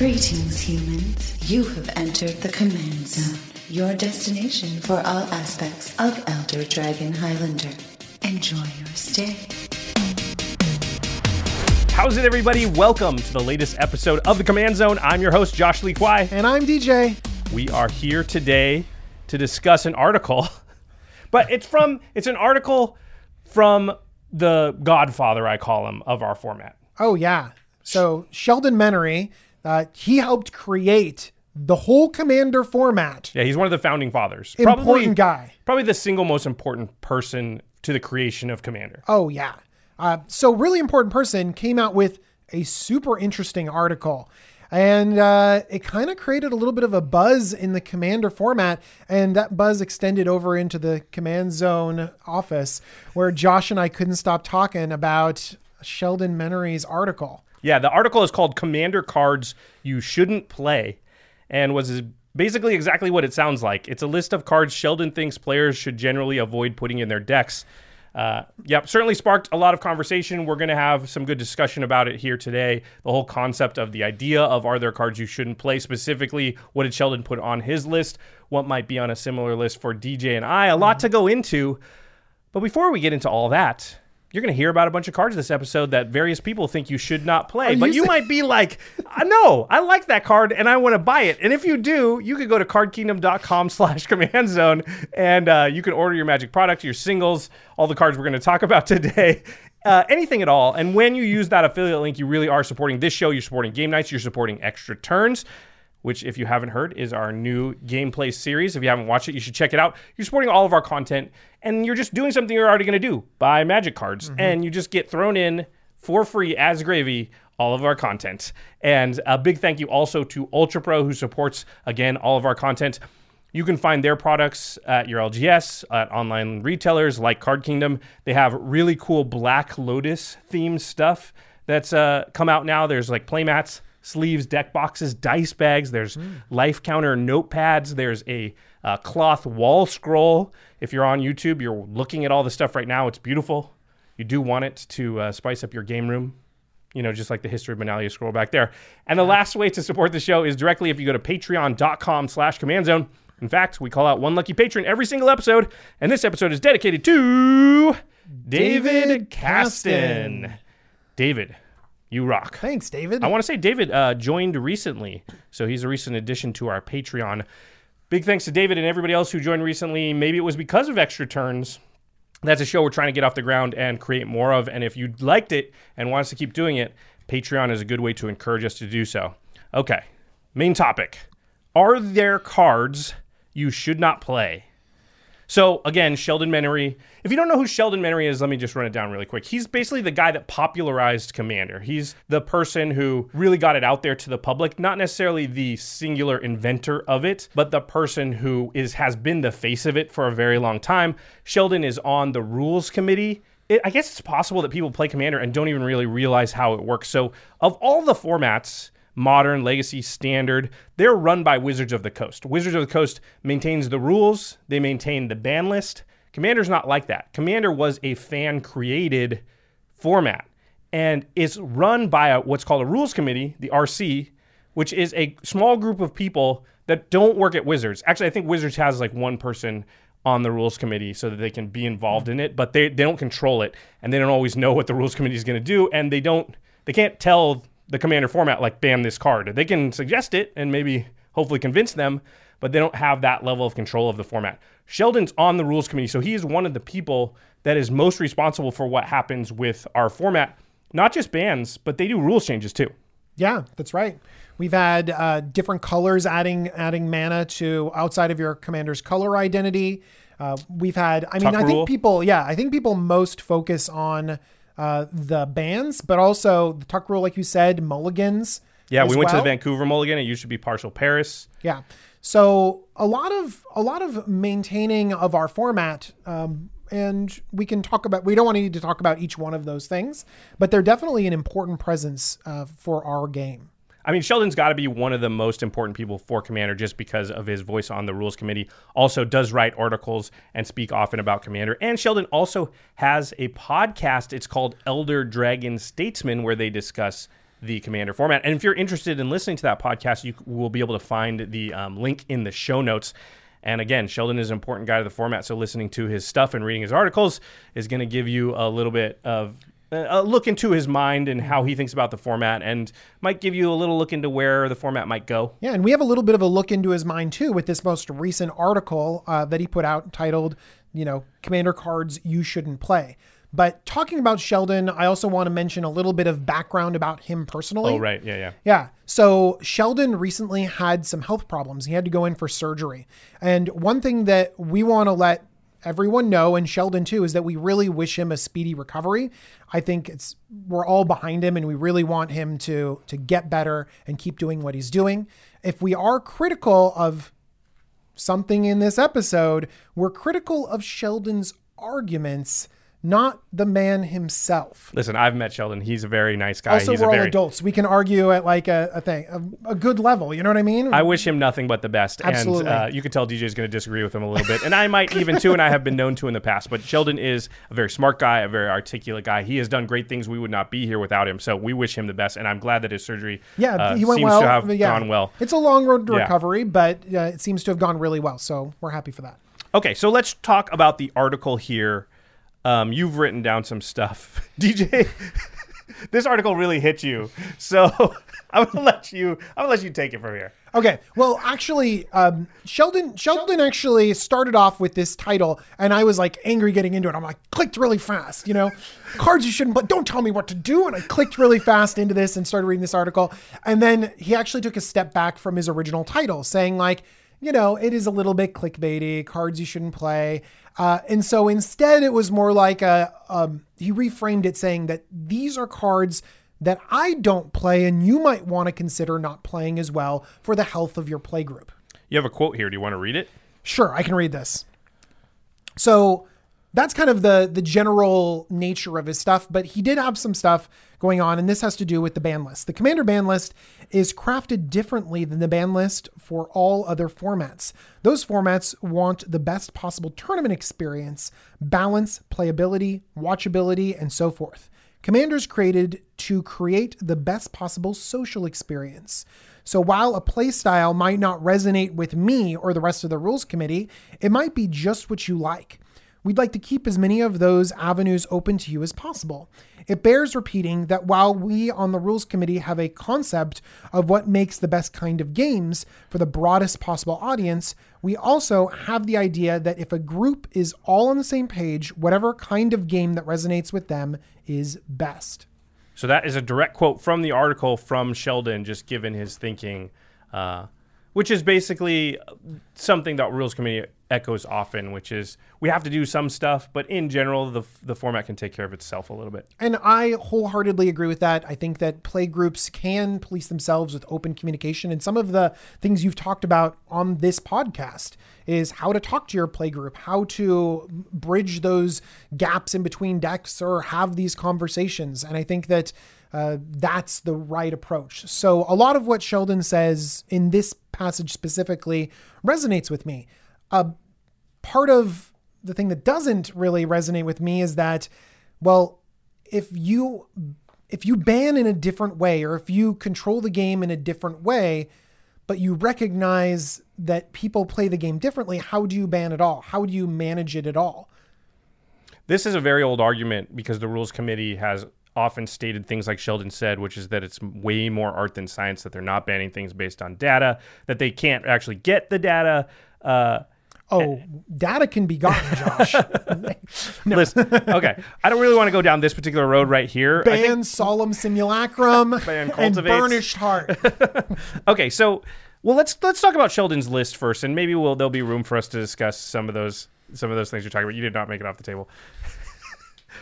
Greetings, humans. You have entered the Command Zone, your destination for all aspects of Elder Dragon Highlander. Enjoy your stay. How's it, everybody? Welcome to the latest episode of the Command Zone. I'm your host, Josh Lee Kwai. And I'm DJ. We are here today to discuss an article, but it's from it's an article from the Godfather, I call him, of our format. Oh yeah. So Sheldon Menery, uh, he helped create the whole Commander format. Yeah, he's one of the founding fathers. Important guy. Probably the single most important person to the creation of Commander. Oh yeah. Uh, so really important person came out with a super interesting article. And uh, it kind of created a little bit of a buzz in the Commander format. And that buzz extended over into the Command Zone office, where Josh and I couldn't stop talking about Sheldon Menery's article. Yeah, the article is called Commander Cards You Shouldn't Play and was basically exactly what it sounds like. It's a list of cards Sheldon thinks players should generally avoid putting in their decks. Uh, yep, certainly sparked a lot of conversation. We're going to have some good discussion about it here today. The whole concept of the idea of are there cards you shouldn't play, specifically, what did Sheldon put on his list? What might be on a similar list for DJ and I? A lot to go into. But before we get into all that, you're going to hear about a bunch of cards this episode that various people think you should not play. Are but you you might be like, "Uh, no, I like that card and I want to buy it. And if you do, you could go to cardkingdom.com slash command zone and uh, you can order your magic product, your singles, all the cards we're going to talk about today. Uh, anything at all. And when you use that affiliate link, you really are supporting this show. You're supporting game nights. You're supporting extra turns which, if you haven't heard, is our new gameplay series. If you haven't watched it, you should check it out. You're supporting all of our content, and you're just doing something you're already going to do buy magic cards, and you just get thrown in for free as gravy all of our content. And a big thank you also to Ultra Pro, who supports, again, all of our content. You can find their products at your LGS, at online retailers like Card Kingdom. They have really cool Black Lotus themed stuff that's uh, come out now. There's like playmats, sleeves, deck boxes, dice bags. There's life counter notepads. There's a uh, cloth wall scroll. If you're on YouTube, you're looking at all the stuff right now. It's beautiful. You do want it to uh, spice up your game room you know, just like the history of Benalia scroll back there. And the last way to support the show is directly if you go to patreon.com slash command zone. In fact, we call out one lucky patron every single episode, and this episode is dedicated to David, David. Caston. David, you rock. Thanks, David. I want to say David uh, joined recently, so he's a recent addition to our Patreon. Big thanks to David and everybody else who joined recently. Maybe it was because of extra turns. That's a show we're trying to get off the ground and create more of. And if you liked it and want us to keep doing it, Patreon is a good way to encourage us to do so. Okay, main topic: Are there cards you should not play? So again, Sheldon Menery. If you don't know who Sheldon Menery is, let me just run it down really quick. He's basically the guy that popularized Commander. He's the person who really got it out there to the public, not necessarily the singular inventor of it, but the person who is has been the face of it for a very long time. Sheldon is on the rules committee. It, I guess it's possible that people play Commander and don't even really realize how it works. So, of all the formats, modern, legacy, standard. They're run by Wizards of the Coast. Wizards of the Coast maintains the rules, they maintain the ban list. Commander's not like that. Commander was a fan created format and it's run by a, what's called a rules committee, the RC, which is a small group of people that don't work at Wizards. Actually, I think Wizards has like one person on the rules committee so that they can be involved in it, but they, they don't control it and they don't always know what the rules committee is going to do and they don't they can't tell the commander format like ban this card. They can suggest it and maybe hopefully convince them, but they don't have that level of control of the format. Sheldon's on the rules committee, so he is one of the people that is most responsible for what happens with our format. Not just bans, but they do rules changes too. Yeah, that's right. We've had uh, different colors adding adding mana to outside of your commander's color identity. Uh, we've had, I mean, Tuck I rule. think people, yeah, I think people most focus on uh, the bans, but also the tuck rule, like you said, mulligans. Yeah, we went to the. Vancouver Mulligan. It used to be partial Paris. Yeah. So a lot of a lot of maintaining of our format, um, and we can talk about. We don't want to need to talk about each one of those things, but they're definitely an important presence uh, for our game. I mean, Sheldon's got to be one of the most important people for Commander just because of his voice on the rules committee. Also, does write articles and speak often about Commander. And Sheldon also has a podcast. It's called Elder Dragon Statesman, where they discuss the Commander format. And if you're interested in listening to that podcast, you will be able to find the um, link in the show notes. And again, Sheldon is an important guy to the format, so listening to his stuff and reading his articles is going to give you a little bit of a look into his mind and how he thinks about the format, and might give you a little look into where the format might go. Yeah, and we have a little bit of a look into his mind too with this most recent article uh, that he put out titled, you know, Commander Cards You Shouldn't Play. But talking about Sheldon, I also want to mention a little bit of background about him personally. Oh, right. Yeah, yeah. Yeah. So Sheldon recently had some health problems. He had to go in for surgery. And one thing that we want to let everyone know and Sheldon too is that we really wish him a speedy recovery. I think it's we're all behind him and we really want him to to get better and keep doing what he's doing. If we are critical of something in this episode, we're critical of Sheldon's arguments not the man himself. Listen, I've met Sheldon. He's a very nice guy. Also, He's we're all very, adults. We can argue at like a, a thing, a, a good level. You know what I mean? I wish him nothing but the best. Absolutely. And uh, you can tell DJ is going to disagree with him a little bit. And I might even too, and I have been known to in the past. But Sheldon is a very smart guy, a very articulate guy. He has done great things. We would not be here without him. So we wish him the best. And I'm glad that his surgery yeah, uh, he went seems well. to have yeah. gone well. It's a long road to Yeah. recovery, but uh, it seems to have gone really well. So we're happy for that. Okay, so let's talk about the article here. Um, you've written down some stuff, DJ. this article really hit you, so I'm gonna let you. I'm gonna let you take it from here. Okay. Well, actually, um, Sheldon Sheldon actually started off with this title, and I was like angry getting into it. I'm like clicked really fast, you know, cards you shouldn't. But don't tell me what to do. And I clicked really fast into this and started reading this article. And then he actually took a step back from his original title, saying like, you know, it is a little bit clickbaity. Cards you shouldn't play. Uh, and so instead, it was more like a. Um, he reframed it, saying that these are cards that I don't play and you might want to consider not playing as well for the health of your play group. You have a quote here. Do you want to read it? Sure, I can read this. So that's kind of the the general nature of his stuff, but he did have some stuff going on, and this has to do with the ban list. The commander ban list is crafted differently than the ban list for all other formats. Those formats want the best possible tournament experience, balance, playability, watchability, and so forth. Commander's created to create the best possible social experience. So while a playstyle might not resonate with me or the rest of the rules committee, it might be just what you like. We'd like to keep as many of those avenues open to you as possible. It bears repeating that while we on the rules committee have a concept of what makes the best kind of games for the broadest possible audience, we also have the idea that if a group is all on the same page, whatever kind of game that resonates with them is best. So that is a direct quote from the article from Sheldon, just given his thinking, uh, which is basically something that Rules Committee echoes often, which is we have to do some stuff, but in general, the the format can take care of itself a little bit. And I wholeheartedly agree with that. I think that play groups can police themselves with open communication. And some of the things you've talked about on this podcast is how to talk to your play group, how to bridge those gaps in between decks or have these conversations. And I think that uh, that's the right approach. So a lot of what Sheldon says in this passage specifically resonates with me. Uh, part of the thing that doesn't really resonate with me is that, well, if you if you ban in a different way or if you control the game in a different way, but you recognize that people play the game differently, how do you ban it all? How do you manage it at all? This is a very old argument because the Rules Committee has often stated things like Sheldon said, which is that it's way more art than science, that they're not banning things based on data, that they can't actually get the data. Uh, Oh, eh. data can be gotten, Josh. Listen, okay, I don't really want to go down this particular road right here. I think- Ban solemn simulacrum Ban and burnished heart. okay, so well, let's let's talk about Sheldon's list first, and maybe we'll there'll be room for us to discuss some of those some of those things you're talking about. You did not make it off the table.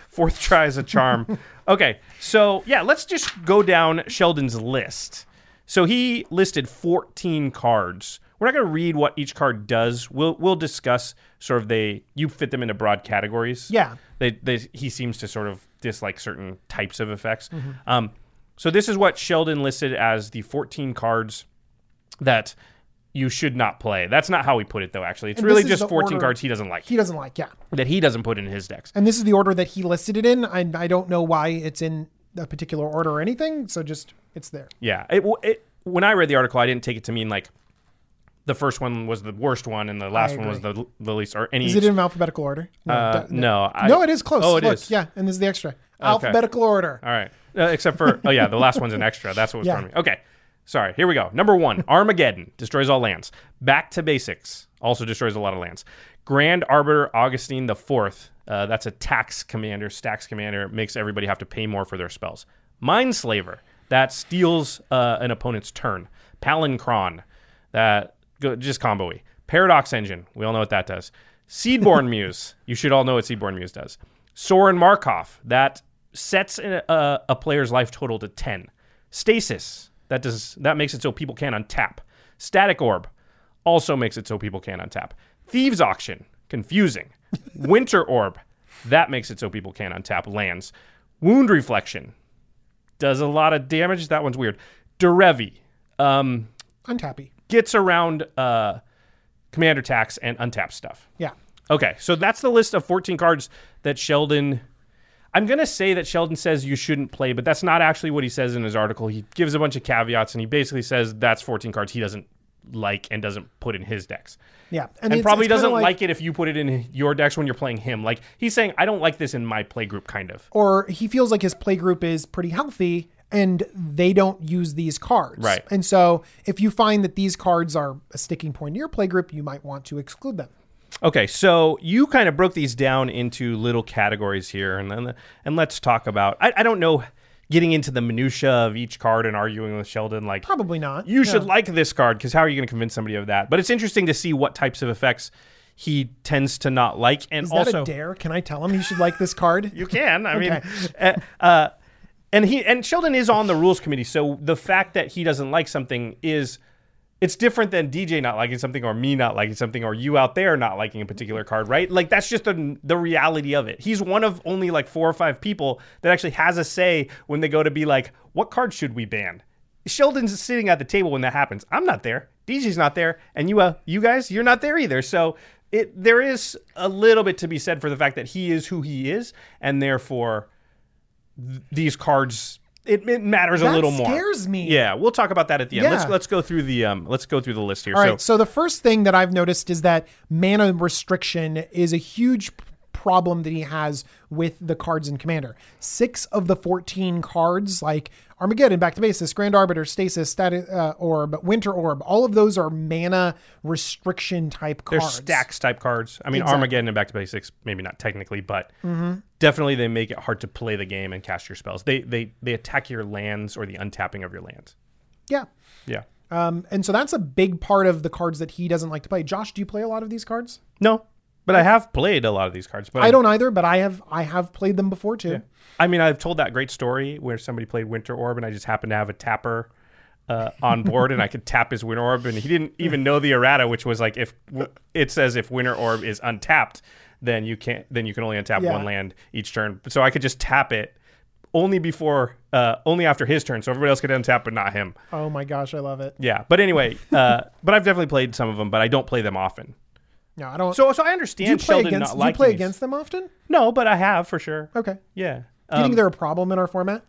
Fourth try is a charm. okay, so yeah, let's just go down Sheldon's list. So he listed 14 cards. We're not going to read what each card does. We'll we'll discuss sort of they you fit them into broad categories. Yeah. They, they he seems to sort of dislike certain types of effects. Um, so this is what Sheldon listed as the 14 cards that you should not play. That's not how he put it though. Actually, it's And really just 14 order- cards he doesn't like He doesn't like, yeah. that he doesn't put in his decks. And this is the order that he listed it in. I, I don't know why it's in a particular order or anything. So just it's there. Yeah. It, it, when I read the article, I didn't take it to mean like the first one was the worst one and the last one was the, the least or any. Is it in alphabetical order? No, Uh, d- no, I- no, it is close. Oh, it Look, is. Yeah, and this is the extra alphabetical order. All right. Uh, except for, oh, yeah, the last one's an extra. That's what was Yeah. me. Okay. Sorry. Here we go. Number one Armageddon destroys all lands. Back to basics also destroys a lot of lands. Grand Arbiter Augustine the Fourth. Uh, that's a tax commander, stacks commander, makes everybody have to pay more for their spells. Mindslaver. That steals uh, an opponent's turn. Palinchron. That go, just combo. Paradox Engine. We all know what that does. Seedborn Muse. You should all know what Seedborn Muse does. Sorin Markov. That sets a, a, a player's life total to 10. Stasis. That does that makes it so people can't untap. Static Orb also makes it so people can't untap. Thieves Auction. Confusing. Winter Orb. That makes it so people can't untap lands. Wound Reflection. Does a lot of damage. That one's weird. Derevi. Um, Untappy. Gets around uh, commander tax and untap stuff. Yeah. Okay, so that's the list of 14 cards that Sheldon. I'm going to say that Sheldon says you shouldn't play, but that's not actually what he says in his article. He gives a bunch of caveats and he basically says that's 14 cards he doesn't like and doesn't put in his decks. Yeah. And, it's- probably it's doesn't like, it if you put it in your decks when you're playing him. Like he's saying, I don't like this in my play group, kind of. or he feels like his play group is pretty healthy and they don't use these cards. Right. And so if you find that these cards are a sticking point in your play group, you might want to exclude them. Okay, so you kind of broke these down into little categories here, and then and let's talk about. I, I don't know, getting into the minutia of each card and arguing with Sheldon. Like, Probably not. you should like this card because how are you going to convince somebody of that? But it's interesting to see what types of effects he tends to not like, and Is that also a dare? Can I tell him he should like this card? you can. I mean, Okay. uh, uh, and he and Sheldon is on the rules committee, so the fact that he doesn't like something is it's different than DJ not liking something or me not liking something or you out there not liking a particular card, right? Like that's just the the reality of it. He's one of only like four or five people that actually has a say when they go to be like, what card should we ban? Sheldon's sitting at the table when that happens. I'm not there. DJ's not there, and you uh, you guys, you're not there either. So it there is a little bit to be said for the fact that he is who he is, and therefore th- these cards it, it matters a That little more. scares me. Yeah, we'll talk about that at the end. Let's let's go through the um let's go through the list here. All so right. So the first thing that I've noticed is that mana restriction is a huge problem that he has with the cards in Commander. Six of the 14 cards, like Armageddon, Back to Basics, Grand Arbiter, Stasis, Static uh, Orb, Winter Orb, all of those are mana restriction type cards. they're stacks type cards. I mean, Exactly. Armageddon and Back to Basics, maybe not technically, but definitely they make it hard to play the game and cast your spells. They they they attack your lands or the untapping of your lands. Yeah. Yeah. Um, and so that's a big part of the cards that he doesn't like to play. Josh, do you play a lot of these cards? No, but I have played a lot of these cards. But I don't either, but I have I have played them before too. I mean, I've told that great story where somebody played Winter Orb, and I just happened to have a tapper uh, on board, and I could tap his Winter Orb, and he didn't even know the errata, which was like if it says if Winter Orb is untapped, then you can't, then you can only untap Yeah. one land each turn. So I could just tap it only before, uh, only after his turn, so everybody else could untap, but not him. Oh my gosh, I love it. Yeah, but anyway, uh, but I've definitely played some of them, but I don't play them often. No, I don't. So, so I understand. do you play Sheldon against? not Do you play these. against them often? No, but I have for sure. Okay. Yeah. Do you Um, think they're a problem in our format?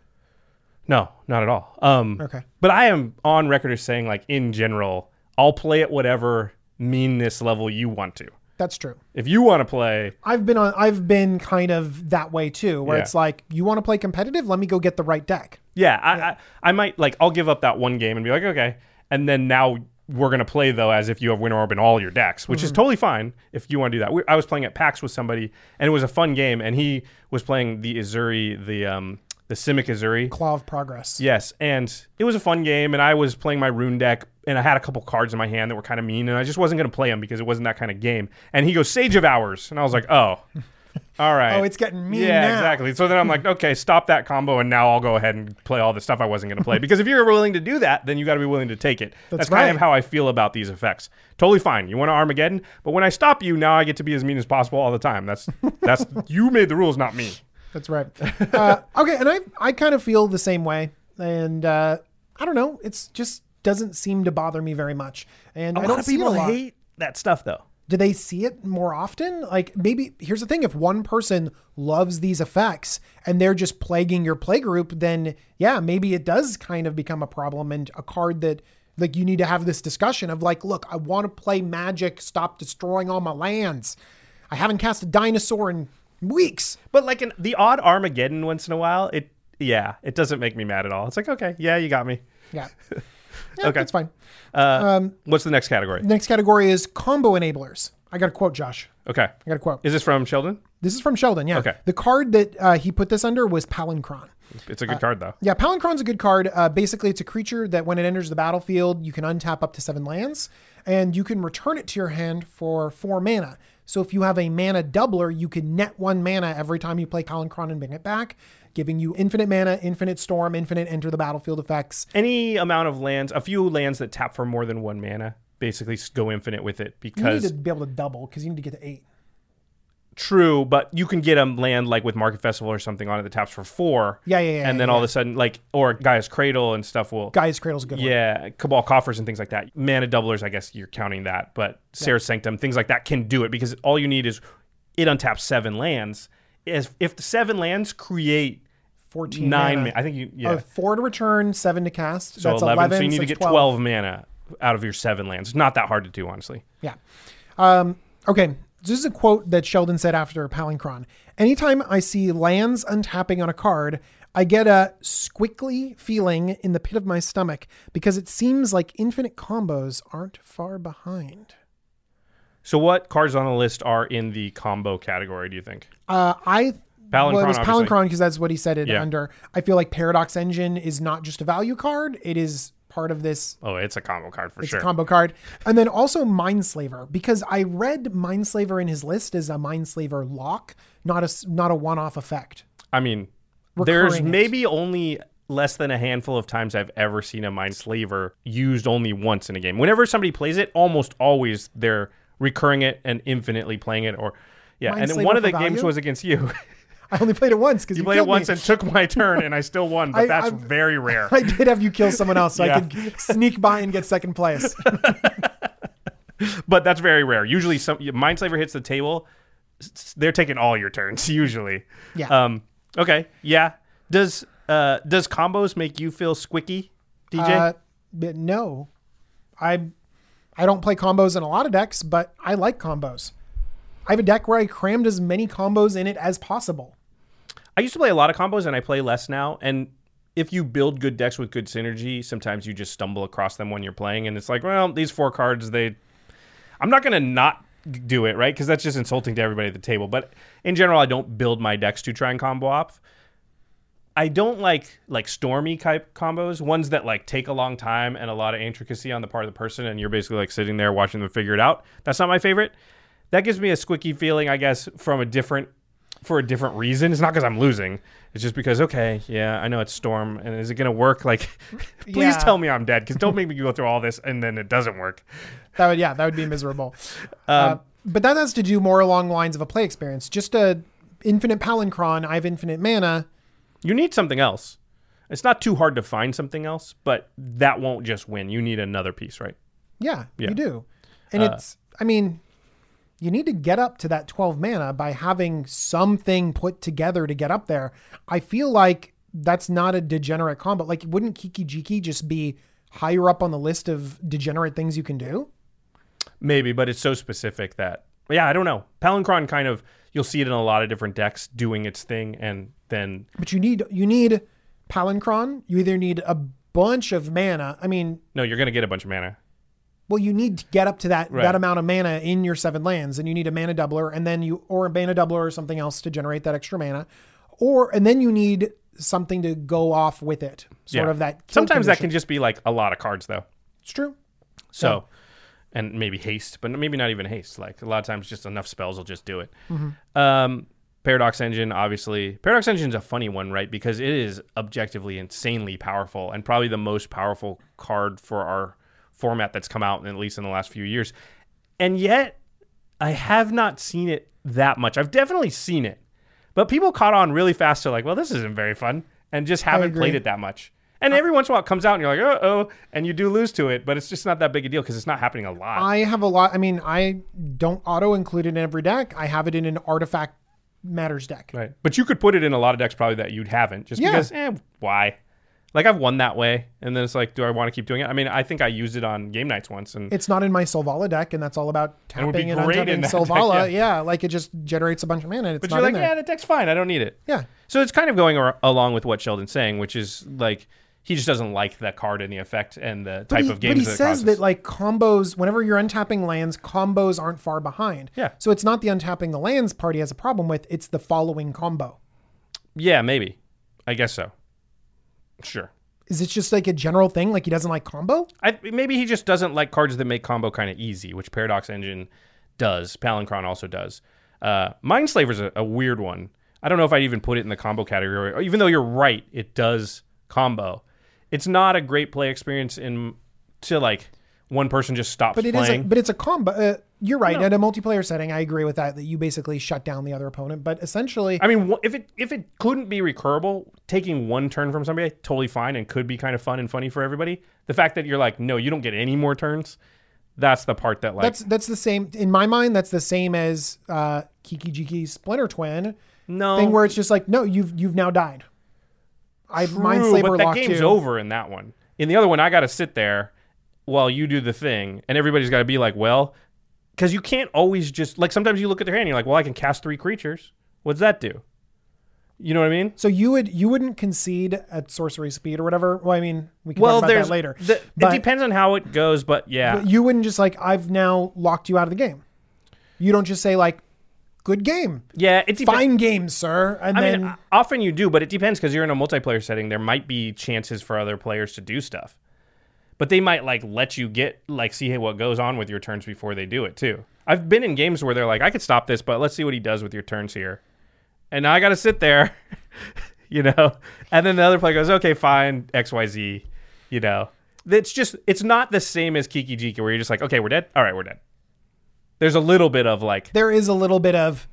No, not at all. Um, Okay. But I am on record as saying, like, in general, I'll play at whatever meanness level you want to. That's true. If you want to play, I've been on. I've been kind of that way too, where Yeah. it's like, you want to play competitive? Let me go get the right deck. yeah, I, I, I might, like, I'll give up that one game and be like, okay. And then now we're going to play, though, as if you have Winter Orb in all your decks, which Mm-hmm. is totally fine if you want to do that. We, I was playing at PAX with somebody, and it was a fun game, and he was playing the Ezuri, the, um, the Simic Ezuri. Claw of Progress. Yes, and it was a fun game, and I was playing my rune deck, and I had a couple cards in my hand that were kind of mean, and I just wasn't going to play them because it wasn't that kind of game. And he goes Sage of Hours, and I was like, oh, all right. Oh, it's getting mean yeah, now. exactly. So then I'm like, okay, stop that combo, and now I'll go ahead and play all the stuff I wasn't going to play. Because if you're willing to do that, then you got to be willing to take it. That's, kind right. of how I feel about these effects. Totally fine. You want to Armageddon, but when I stop you, now I get to be as mean as possible all the time. That's that's you made the rules, not me. That's right. uh, okay, and I I kind of feel the same way, and uh, I don't know. It's just doesn't seem to bother me very much, and A I lot don't of see it people a lot. hate that stuff, though. Do they see it more often? Like maybe here's the thing: if one person loves these effects and they're just plaguing your play group, then yeah, maybe it does kind of become a problem and a card that like you need to have this discussion of like, look, I want to play Magic. Stop destroying all my lands. I haven't cast a dinosaur in weeks. But like in the odd Armageddon once in a while, it yeah, it doesn't make me mad at all. It's like okay, yeah, you got me. Yeah. Yeah, Okay. that's fine. What's the next category? Next category is combo enablers. I got a quote, Josh. Okay, I got a quote. is this from Sheldon? This is from Sheldon. Yeah. Okay. The card that uh, he put this under was Palinchron. It's a good card though. Yeah, Palinchron's a good card. Uh, basically, it's a creature that when it enters the battlefield, you can untap up to seven lands, and you can return it to your hand for four mana. So if you have a mana doubler, you can net one mana every time you play Palinchron and bring it back, giving you infinite mana, infinite storm, infinite enter the battlefield effects. Any amount of lands, a few lands that tap for more than one mana, basically go infinite with it because You need to be able to double because you need to get to eight. True, but you can get them land like with Market Festival or something on it that taps for four. Yeah, yeah, yeah, And then yeah. all of a sudden, like or Gaea's Cradle and stuff will. Gaea's Cradle's a good one. Yeah, Cabal Coffers and things like that. Mana doublers, I guess you're counting that, but Serra's Sanctum, things like that can do it because all you need is it untaps seven lands. Is if the seven lands create 14 nine, mana. ma- I think you yeah, Uh, four to return, seven to cast. so That's 11, 11. So you need so to get 12. mana out of your seven lands. It's not that hard to do, honestly. Yeah. Um, okay. This is a quote that Sheldon said after Palinchron. Anytime I see lands untapping on a card, I get a squickly feeling in the pit of my stomach because it seems like infinite combos aren't far behind. So what cards on the list are in the combo category? Do you think? Uh, I Palinchron, well, it was. Palinchron because that's what he said it Yeah. under. I feel like Paradox Engine is not just a value card; it is part of this Oh, it's a combo card for It's sure. a combo card. And then also Mindslaver, because I read Mindslaver in his list as a Mindslaver lock, not a not a one-off effect. I mean, there's Recurring it. maybe only less than a handful of times I've ever seen a Mindslaver used only once in a game. Whenever somebody plays it, almost always they're recurring it and infinitely playing it. Or yeah, and one of the games was against you. I only played it once because you, you played it once me. and took my turn, and I still won. But I- that's I've- very rare. I did have you kill someone else so Yeah. I could sneak by and get second place. but that's very rare. Usually, some Mindslaver hits the table, they're taking all your turns. Usually, Yeah. Um. Okay. Yeah. Does uh does combos make you feel squicky, DJ? Uh, no, I I don't play combos in a lot of decks, but I like combos. I have a deck where I crammed as many combos in it as possible. I used to play a lot of combos, and I play less now. And if you build good decks with good synergy, sometimes you just stumble across them when you're playing, and it's like, well, these four cards, they. I'm not gonna not do it, right? Because that's just insulting to everybody at the table. But in general, I don't build my decks to try and combo off. I don't like like stormy type combos, ones that like take a long time and a lot of intricacy on the part of the person, and you're basically like sitting there watching them figure it out. That's not my favorite. That gives me a squicky feeling, I guess, from a different for a different reason. It's not because I'm losing. It's just because okay, yeah, I know it's storm, and is it gonna work? Like, please Yeah. tell me I'm dead, because don't make me go through all this and then it doesn't work. That would yeah, that would be miserable. Um, uh, but that has to do more along the lines of a play experience. Just a infinite palinchron. I have infinite mana. You need something else. It's not too hard to find something else, but that won't just win. You need another piece, right? Yeah, Yeah. you do. And Uh, it's I mean, you need to get up to that 12 mana by having something put together to get up there. I feel like that's not a degenerate combo. Like wouldn't Kiki Jiki just be higher up on the list of degenerate things you can do? Maybe, but it's so specific that yeah, I don't know. Palinchron kind of you'll see it in a lot of different decks doing its thing, and then But you need you need Palinchron. You either need a bunch of mana. I mean, no, you're gonna get a bunch of mana. Well, you need to get up to that Right. that amount of mana in your seven lands, and you need a mana doubler, and then you or a mana doubler or something else to generate that extra mana, or and then you need something to go off with it, sort Yeah. of that. Sometimes that can just be like a lot of cards, though. It's true. So, and maybe haste, but maybe not even haste. Like a lot of times, just enough spells will just do it. Um, Paradox Engine, obviously, Paradox Engine is a funny one, right? Because it is objectively insanely powerful and probably the most powerful card for our format that's come out, in at least in the last few years. And yet, I have not seen it that much. I've definitely seen it, but people caught on really fast to like, well, this isn't very fun, and just haven't played it that much. And every once in a while it comes out and you're like, uh oh, and you do lose to it, but it's just not that big a deal because it's not happening a lot. I have a lot. I mean, I don't auto include it in every deck. I have it in an artifact matters deck. right. But you could put it in a lot of decks probably that you would haven't just Yeah. because, eh, why? Like I've won that way. And then it's like, do I want to keep doing it? I mean, I think I used it on game nights once and It's not in my Selvala deck, and that's all about it would be tapping and untapping that deck, yeah. yeah. like it just generates a bunch of mana. And it's But you're like, yeah, the deck's fine. I don't need it. Yeah. So it's kind of going ar- along with what Sheldon's saying, which is like he just doesn't like that card and the effect and the type he, of games but he that says that like combos, whenever you're untapping lands, combos aren't far behind. Yeah. So it's not the untapping the lands party has a problem with. It's the following combo. yeah, maybe. I guess so. Sure. Is it just like a general thing? Like he doesn't like combo? I, maybe he just doesn't like cards that make combo kind of easy, which Paradox Engine does. Palinchron also does. Uh, Mindslaver's a, a weird one. I don't know if I'd even put it in the combo category, even though you're right, it does combo. It's not a great play experience in to like one person just stops But it is. playing. A, but it's a combo. Uh, you're right. No. At a multiplayer setting, I agree with that. That you basically shut down the other opponent. But essentially, I mean, if it if it couldn't be recurable, taking one turn from somebody totally fine and could be kind of fun and funny for everybody. The fact that you're like, no, you don't get any more turns. That's the part that like that's that's the same in my mind. That's the same as uh, Kiki Jiki Splinter Twin no thing, where it's just like, no, you've you've now died. I've Mindslaver but that locked game's over in that one. In the other one, I got to sit there while you do the thing, and everybody's got to be like, well, because you can't always just like sometimes you look at their hand, and you're like, well, I can cast three creatures. What's that do? You know what I mean? So you would you wouldn't concede at sorcery speed or whatever. Well, I mean, we can Well, talk about there's that later. the- But- it depends on how it goes, but yeah, You wouldn't just like I've now locked you out of the game. You don't just say like, "Good game, yeah, it's fine game, sir," and I then mean, often you do, but it depends because you're in a multiplayer setting. There might be chances for other players to do stuff, but they might like let you get like see what goes on with your turns before they do it too. I've been in games where they're like, I could stop this, but let's see what he does with your turns here, and now I got to sit there, you know, and then the other player goes, okay, fine, X Y Z, you know. It's just it's not the same as Kiki Jiki where you're just like, okay, we're dead. All right, we're dead. There's a little bit of like there is a little bit of.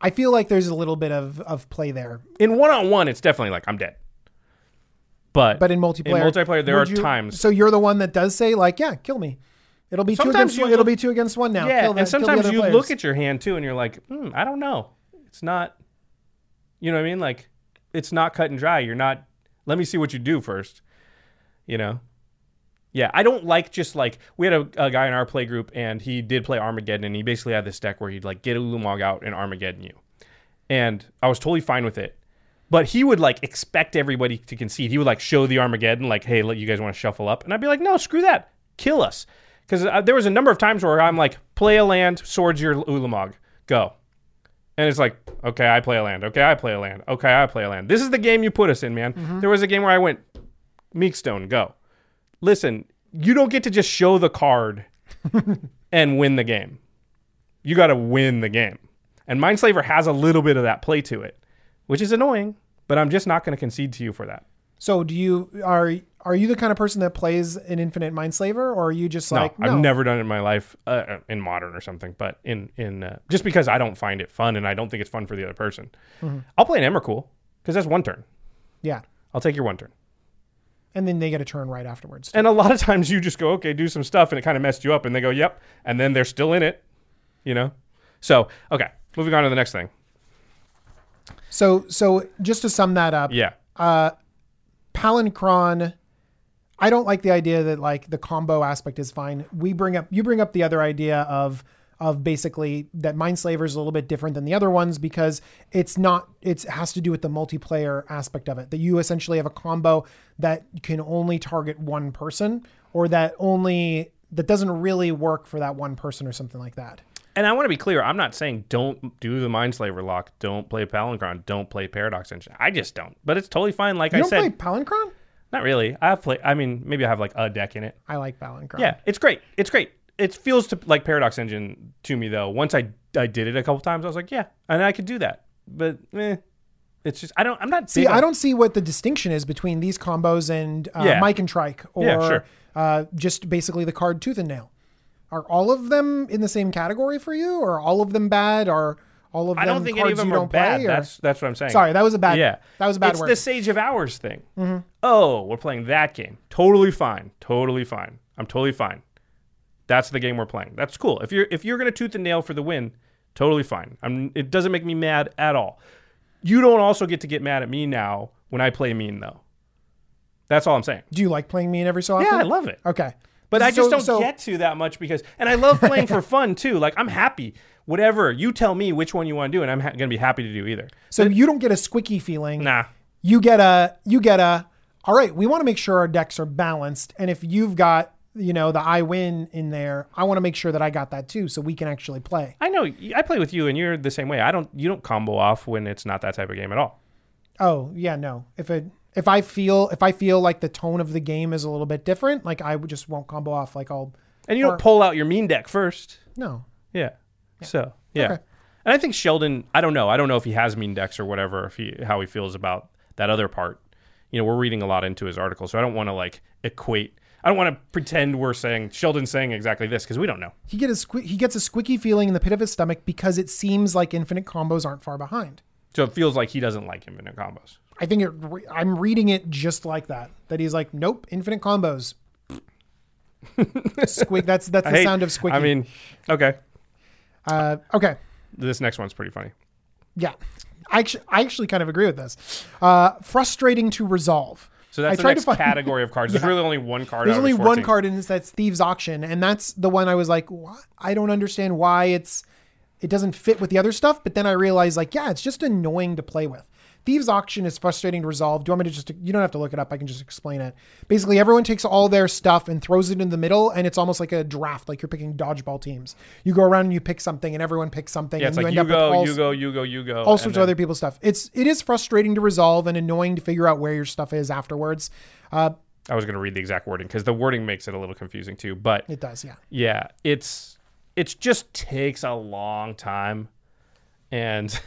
I feel like there's a little bit of of play there, in one on one, it's definitely like I'm dead. But but in multiplayer, in multiplayer, there are you- times. So you're the one that does say like, "Yeah, kill me." It'll be two against you one. It'll be two against one now. yeah, Kill the- and sometimes you players. look at your hand too, and you're like, hmm, I don't know. It's not. You know what I mean? Like, it's not cut and dry. You're not. Let me see what you do first. You know. Yeah, I don't like just like we had a, a guy in our play group, and he did play Armageddon, and he basically had this deck where he'd like get a Ulamog out and Armageddon you, and I was totally fine with it. But he would like expect everybody to concede. He would like show the Armageddon, like, "Hey, you guys want to shuffle up," and I'd be like, "No, screw that, kill us." Because uh, there was a number of times where I'm like, "Play a land, swords your Ulamog, go," and it's like, "Okay, I play a land. Okay, I play a land. Okay, I play a land." This is the game you put us in, man. There was a game where I went, Meekstone, go. Listen, you don't get to just show the card and win the game. You got to win the game. And Mindslaver has a little bit of that play to it, which is annoying, but I'm just not going to concede to you for that. So do you are are you the kind of person that plays an infinite mind slaver, or are you just like no, I've never done it in my life uh, in modern or something, but in in uh, just because I don't find it fun and I don't think it's fun for the other person. I'll play an Emrakul because that's one turn. Yeah, I'll take your one turn. and then they get a turn right afterwards. And a lot of times you just go, okay, do some stuff, and it kind of messed you up, and they go, yep, and then they're still in it, you know. So okay, moving on to the next thing. So so just to sum that up, Yeah, uh, Palinchron. I don't like the idea that like the combo aspect is fine. We bring up you bring up the other idea of of basically that Mindslaver is a little bit different than the other ones because it's not it has to do with the multiplayer aspect of it. That you essentially have a combo that can only target one person or that only that doesn't really work for that one person or something like that. And I want to be clear. I'm not saying don't do the Mindslaver lock, don't play Palinchron, don't play Paradox Engine. I just don't. But it's totally fine. Like You I don't said, play Palinchron? not really. I have play. I mean, maybe I have like a deck in it. I like Palinchron. Yeah, it's great. It's great. It feels to like Paradox Engine to me though. Once I I did it a couple times, I was like, yeah, and I could do that. But eh, it's just I don't. I'm not. See, I don't see what the distinction is between these combos and uh, Yeah. Mike and Trike, or Yeah, sure. uh, just basically the card Tooth and Nail. Are all of them in the same category for you, or are all of them bad, or all of them I don't think any of them you are don't bad. play. That's that's what I'm saying. Sorry, that was a bad. Yeah, that was a bad it's word. the Sage of Hours thing. Mm-hmm. Oh, we're playing that game. Totally fine. Totally fine. I'm totally fine. That's the game we're playing. That's cool. If you're if you're gonna tooth and nail for the win, totally fine. I'm. It doesn't make me mad at all. You don't also get to get mad at me now when I play mean though. That's all I'm saying. Do you like playing mean every so often? Yeah, I love it. Okay, But I So- just don't so- get to that much because, and I love playing for fun too. Like I'm happy. Whatever you tell me which one you want to do, and I'm ha- gonna be happy to do either. So you don't get a squicky feeling. Nah. You get a. You get a. All right, we want to make sure our decks are balanced, and if you've got you know the I win in there, I want to make sure that I got that too, so we can actually play. I know I play with you, and you're the same way. I don't. You don't combo off when it's not that type of game at all. Oh yeah, no. If it if I feel if I feel like the tone of the game is a little bit different, like I just won't combo off. Like I'll And you don't Or- pull out your mean deck first. no. Yeah. So yeah. Okay. And I think Sheldon. I don't know. I don't know if he has mean decks or whatever. If he how he feels about that other part. You know, we're reading a lot into his article, so I don't want to like equate. I don't want to pretend we're saying Sheldon's saying exactly this because we don't know. He get a squi- he gets a squicky feeling in the pit of his stomach because it seems like infinite combos aren't far behind. So it feels like he doesn't like infinite combos. I think it, I'm reading it just like that. That he's like, nope, infinite combos. Squeak. That's that's the hate- sound of squeaky. I mean, okay. uh, okay, This next one's pretty funny. yeah. I actually, I actually kind of agree with this. Uh, frustrating to resolve. So that's I the next find- category of cards. There's really only one card. There's only one card in this that's Thieves Auction, and that's the one I was like, what? I don't understand why it's it doesn't fit with the other stuff. But then I realized, like, yeah, it's just annoying to play with. Thieves Auction is frustrating to resolve. Do you want me to just? You don't have to look it up. I can just explain it. Basically, everyone takes all their stuff and throws it in the middle, and it's almost like a draft, like you're picking dodgeball teams. You go around and you pick something, and everyone picks something. Yeah, it's and like you you end up go, with all, you go, you go, you go. all sorts then- of other people's stuff. It's it is frustrating to resolve and annoying to figure out where your stuff is afterwards. Uh, I was going to read the exact wording because the wording makes it a little confusing too. But it does, yeah. yeah, it's it just takes a long time, and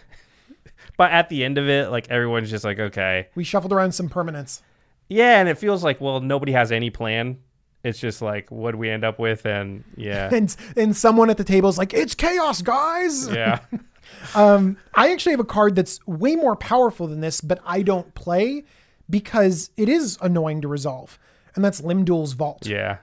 but at the end of it, like everyone's just like, okay, We shuffled around some permanents. yeah, and it feels like well, nobody has any plan. It's just like what do we end up with, and yeah, and and someone at the table is like, "It's chaos, guys." yeah, Um, I actually have a card that's way more powerful than this, but I don't play because it is annoying to resolve, and that's Lim-Dul's Vault. yeah.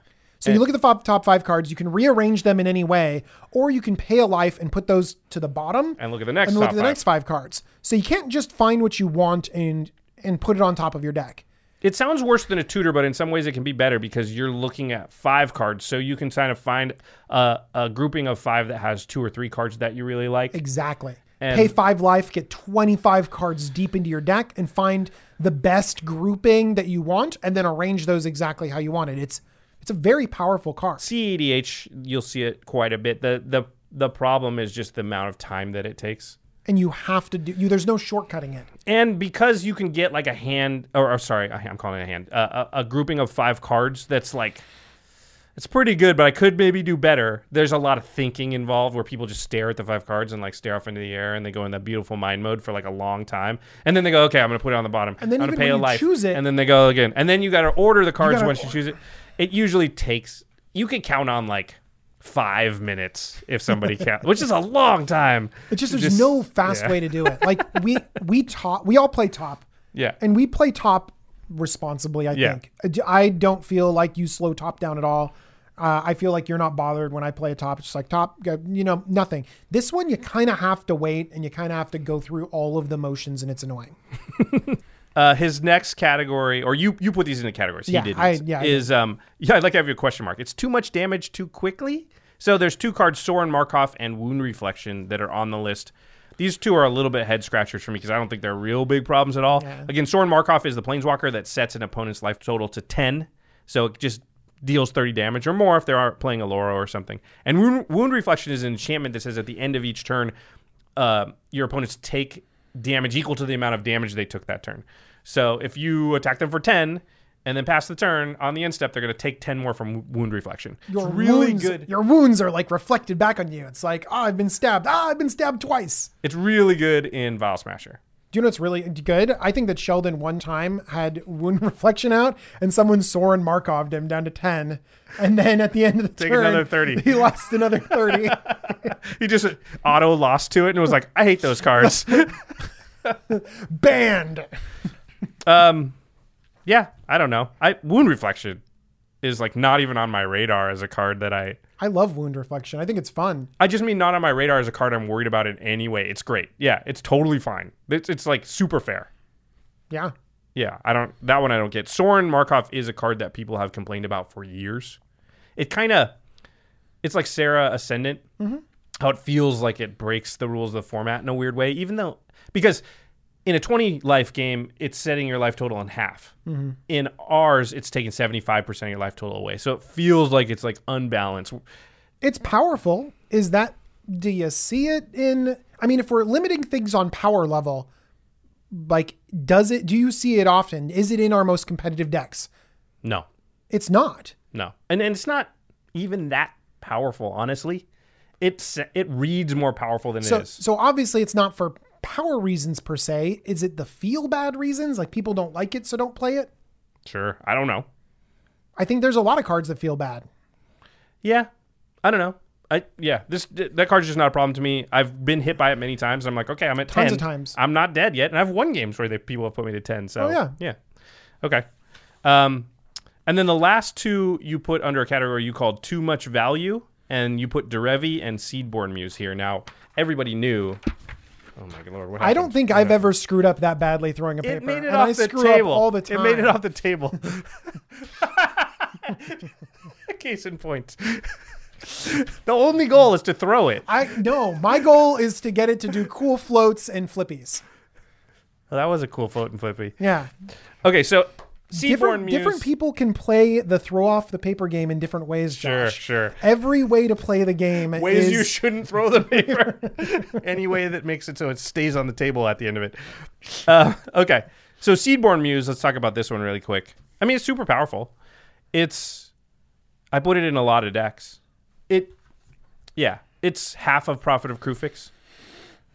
So you look at the top, top five cards, you can rearrange them in any way, or you can pay a life and put those to the bottom, And look at the next and look at the five. next five cards. So you can't just find what you want and and put it on top of your deck. It sounds worse than a tutor, but in some ways it can be better because you're looking at five cards, so you can kind of find a, a grouping of five that has two or three cards that you really like. Exactly. And- Pay five life, get 25 cards deep into your deck, and find the best grouping that you want, and then arrange those exactly how you want it. It's it's a very powerful card. CEDH, you'll see it quite a bit. The the the problem is just the amount of time that it takes. And you have to do you there's no shortcutting it. And because you can get like a hand, or, or sorry, I'm calling it a hand, uh, a, a grouping of five cards that's like, it's pretty good, but I could maybe do better. There's a lot of thinking involved where people just stare at the five cards and like stare off into the air and they go in that beautiful mind mode for like a long time. And then they go, okay, I'm going to put it on the bottom. And then I'm going to pay a you life. choose it- and then they go again. And then you got to order the cards once you choose it. It usually takes, you can count on like five minutes if somebody counts, which is a long time. It's just there's no fast yeah. way to do it. Like we we top we all play top. Yeah. And we play top responsibly, I Yeah. think. I don't feel like you slow top down at all. Uh, I feel like you're not bothered when I play a top. It's just like top, you know, nothing. This one, you kind of have to wait and you kind of have to go through all of the motions, and it's annoying. Uh, his next category, or you you put these into categories. Yeah, he didn't. I- yeah, is um yeah. I'd like to have your question mark. It's too much damage too quickly. So there's two cards, Sorin Markov and Wound Reflection, that are on the list. These two are a little bit head scratchers for me because I don't think they're real big problems at all. Yeah. Again, Sorin Markov is the Planeswalker that sets an opponent's life total to ten, so it just deals 30 damage or more if they are playing Alora or something. And Wound, Wound Reflection is an enchantment that says at the end of each turn, uh, your opponents take damage equal to the amount of damage they took that turn. So if you attack them for 10 and then pass the turn on the end step, they're going to take 10 more from Wound Reflection. Your it's really wounds, good. Your wounds are like reflected back on you. It's like, oh, I've been stabbed. Ah, I've been stabbed twice. It's really good in Vial Smasher. Do you know what's really good? I think that Sheldon one time had wound reflection out, and someone Sorin Markov'd him down to ten, and then at the end of the Take turn, another 30. He lost another thirty. He just auto lost to it and was like, I hate those cards. Banned. Um, yeah, I don't know. I wound reflection is like not even on my radar as a card that I. I love wound reflection. I think it's fun. I just mean not on my radar as a card I'm worried about in any way. It's great. Yeah, it's totally fine. It's, it's like super fair. Yeah. Yeah, I don't. That one I don't get. Sorin Markov is a card that people have complained about for years. It kind of, it's like Serra Ascendant. How it feels like it breaks the rules of the format in a weird way, even though because in a 20 life game, it's setting your life total in half. Mm-hmm. In ours, it's taking 75% of your life total away. So it feels like it's like unbalanced. It's powerful. Is that do you see it in I mean if we're limiting things on power level, like does it do you see it often? Is it in our most competitive decks? No, It's not. no. And, and it's not even that powerful, honestly. It's it reads more powerful than So it is. so obviously it's not for power reasons per se. Is it the feel bad reasons? Like people don't like it so don't play it? Sure. I don't know. I think there's a lot of cards that feel bad. Yeah, I don't know. I yeah, this that card's just not a problem to me. I've been hit by it many times. I'm like, okay, I'm at Tons ten. of times. I'm not dead yet, and I've won games where they, people have put me to ten. So Oh, yeah. yeah, okay. Um, and then the last two you put under a category you called too much value, and you put Derevi and Seedborn Muse here. Now everybody knew. Oh my lord! What I don't think I've ever screwed up that badly throwing a paper. It made it and off I the table all the time. It made it off the table. Case in point. the only goal is to throw it. I no, my goal is to get it to do cool floats and flippies. Well, that was a cool float and flippy. Yeah. Okay, so Different, Muse. different people can play the throw off the paper game in different ways, Sure, Josh. sure. Every way to play the game Ways is you shouldn't throw the paper. Any way that makes it so it stays on the table at the end of it. Uh, okay, so Seedborn Muse. Let's talk about this one really quick. I mean, it's super powerful. It's. I put it in a lot of decks. It. Yeah, it's half of Prophet of Kruphix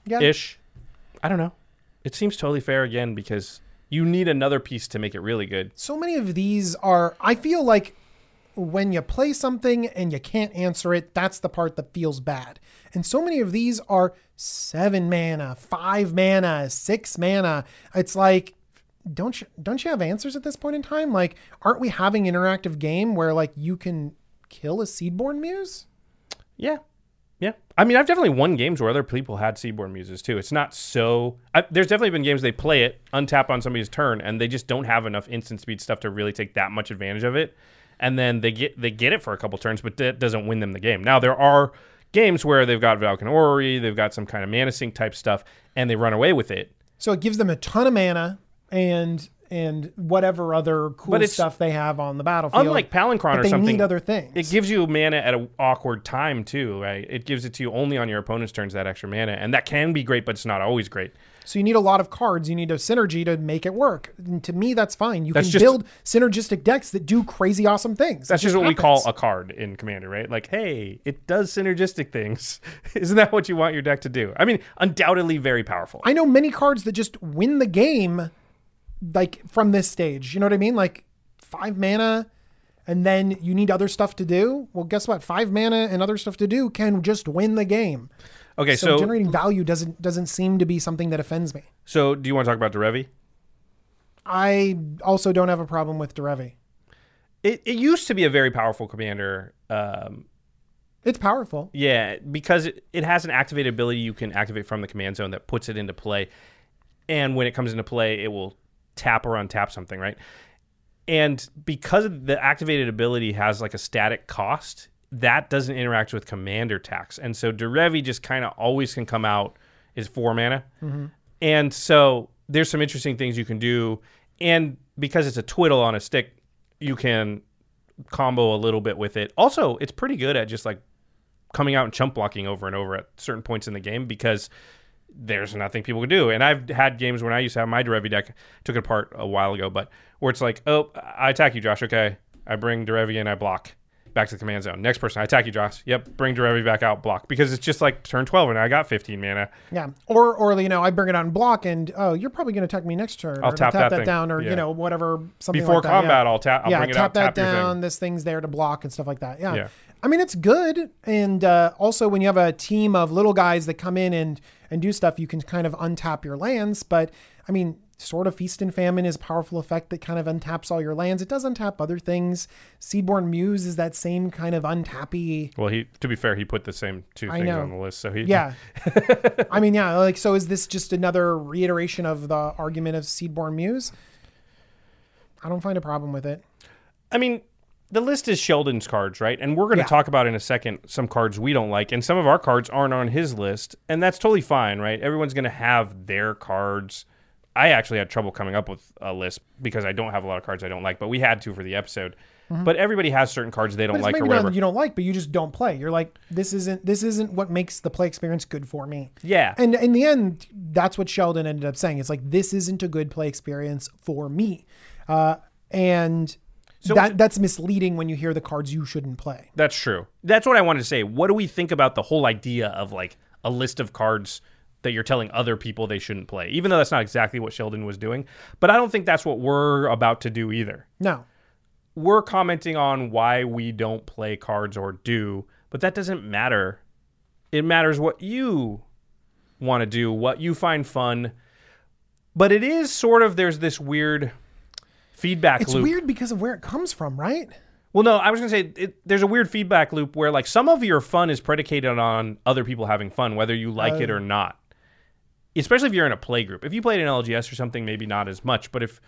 yeah. ish. I don't know. It seems totally fair again because you need another piece to make it really good. So many of these are I feel like when you play something and you can't answer it, that's the part that feels bad. And so many of these are seven mana, five mana, six mana. It's like, don't you don't you have answers at this point in time? Like, aren't we having interactive game where like you can kill a seedborn muse? Yeah. Yeah. I mean, I've definitely won games where other people had Seedborn Muses too. It's not so. I, there's definitely been games they play it, untap on somebody's turn, and they just don't have enough instant speed stuff to really take that much advantage of it. And then they get they get it for a couple turns, but that doesn't win them the game. Now there are games where they've got Vedalken Orrery, they've got some kind of mana sink type stuff, and they run away with it. So it gives them a ton of mana and and whatever other cool stuff they have on the battlefield. Unlike Palinchron or they something, need other things. It gives you mana at an awkward time too, right? It gives it to you only on your opponent's turns that extra mana, and that can be great, but it's not always great. So you need a lot of cards. You need a synergy to make it work. And to me, that's fine. You That's can just- build synergistic decks that do crazy awesome things. That's just what we call a card in Commander, right? Like, hey, it does synergistic things. Isn't that what you want your deck to do? I mean, undoubtedly very powerful. I know many cards that just win the game, like from this stage. You know what I mean? Like five mana, and then you need other stuff to do. Well, guess what? Five mana and other stuff to do can just win the game. Okay, So, so generating value doesn't doesn't seem to be something that offends me. So, do you want to talk about Derevi? I also don't have a problem with Derevi. It, it used to be a very powerful commander. Um, It's powerful. yeah, because it, it has an activated ability you can activate from the command zone that puts it into play. And when it comes into play, it will tap or untap something, right? And because the activated ability has like a static cost, that doesn't interact with commander tax. And so Derevi just kind of always can come out is four mana. Mm-hmm. And so there's some interesting things you can do. And because it's a twiddle on a stick, you can combo a little bit with it. Also, it's pretty good at just like coming out and chump blocking over and over at certain points in the game because there's nothing people can do. And I've had games when I used to have my Derevi deck, took it apart a while ago, but where it's like, oh, I attack you, Josh. Okay. I bring Derevi in, I block. back to the command zone. Next person, I attack you, Josh. Yep, bring Derevi back out, block because it's just like turn twelve and I got fifteen mana. Yeah. Or or you know, I bring it out and block and oh, you're probably gonna attack me next turn. I'll or tap that thing. down or Yeah. you know, whatever something Before like that, combat, yeah. I'll tap. I'll yeah, bring it tap out, that tap your down. thing. This thing's there to block and stuff like that. Yeah. Yeah. I mean, it's good. And uh, also, when you have a team of little guys that come in and and do stuff, you can kind of untap your lands. But I mean, sort of feast and famine is a powerful effect that kind of untaps all your lands. It does untap other things. Seedborn Muse is that same kind of untappy. Well, he to be fair, he put the same two I things know. on the list, so he Yeah. I mean, yeah. Like, so is this just another reiteration of the argument of Seedborn Muse? I don't find a problem with it. I mean, the list is Sheldon's cards, right? And we're going to Yeah. talk about in a second some cards we don't like, and some of our cards aren't on his list, and that's totally fine, right? Everyone's going to have their cards. I actually had trouble coming up with a list because I don't have a lot of cards I don't like, but we had to for the episode. But everybody has certain cards they don't Mm-hmm. Like or whatever. you don't like, but you just don't play. You're like, this isn't this isn't what makes the play experience good for me. yeah. And in the end, that's what Sheldon ended up saying. It's like this isn't a good play experience for me, uh, and that that's misleading when you hear the cards you shouldn't play. That's true. That's what I wanted to say. What do we think about the whole idea of like a list of cards that you're telling other people they shouldn't play? Even though that's not exactly what Sheldon was doing, but I don't think that's what we're about to do either. No, We're commenting on why we don't play cards or do, but that doesn't matter. It matters what you want to do, what you find fun. But it is sort of there's this weird feedback it's loop. weird because of where it comes from, right? Well, no, I was gonna say it, there's a weird feedback loop where like some of your fun is predicated on other people having fun, whether you like it or oh. not. Especially if you're in a play group. If you played an LGS or something, maybe not as much. But if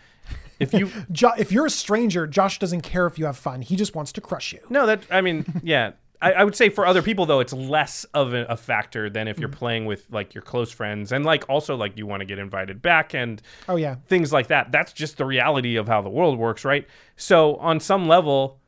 if you Jo- if you're a stranger, Josh doesn't care if you have fun. He just wants to crush you. no, that I mean, yeah, I, I would say for other people though, it's less of a, a factor than if you're Mm. playing with like your close friends and like also like you want to get invited back and Oh yeah, things like that. That's just the reality of how the world works, right? So on some level,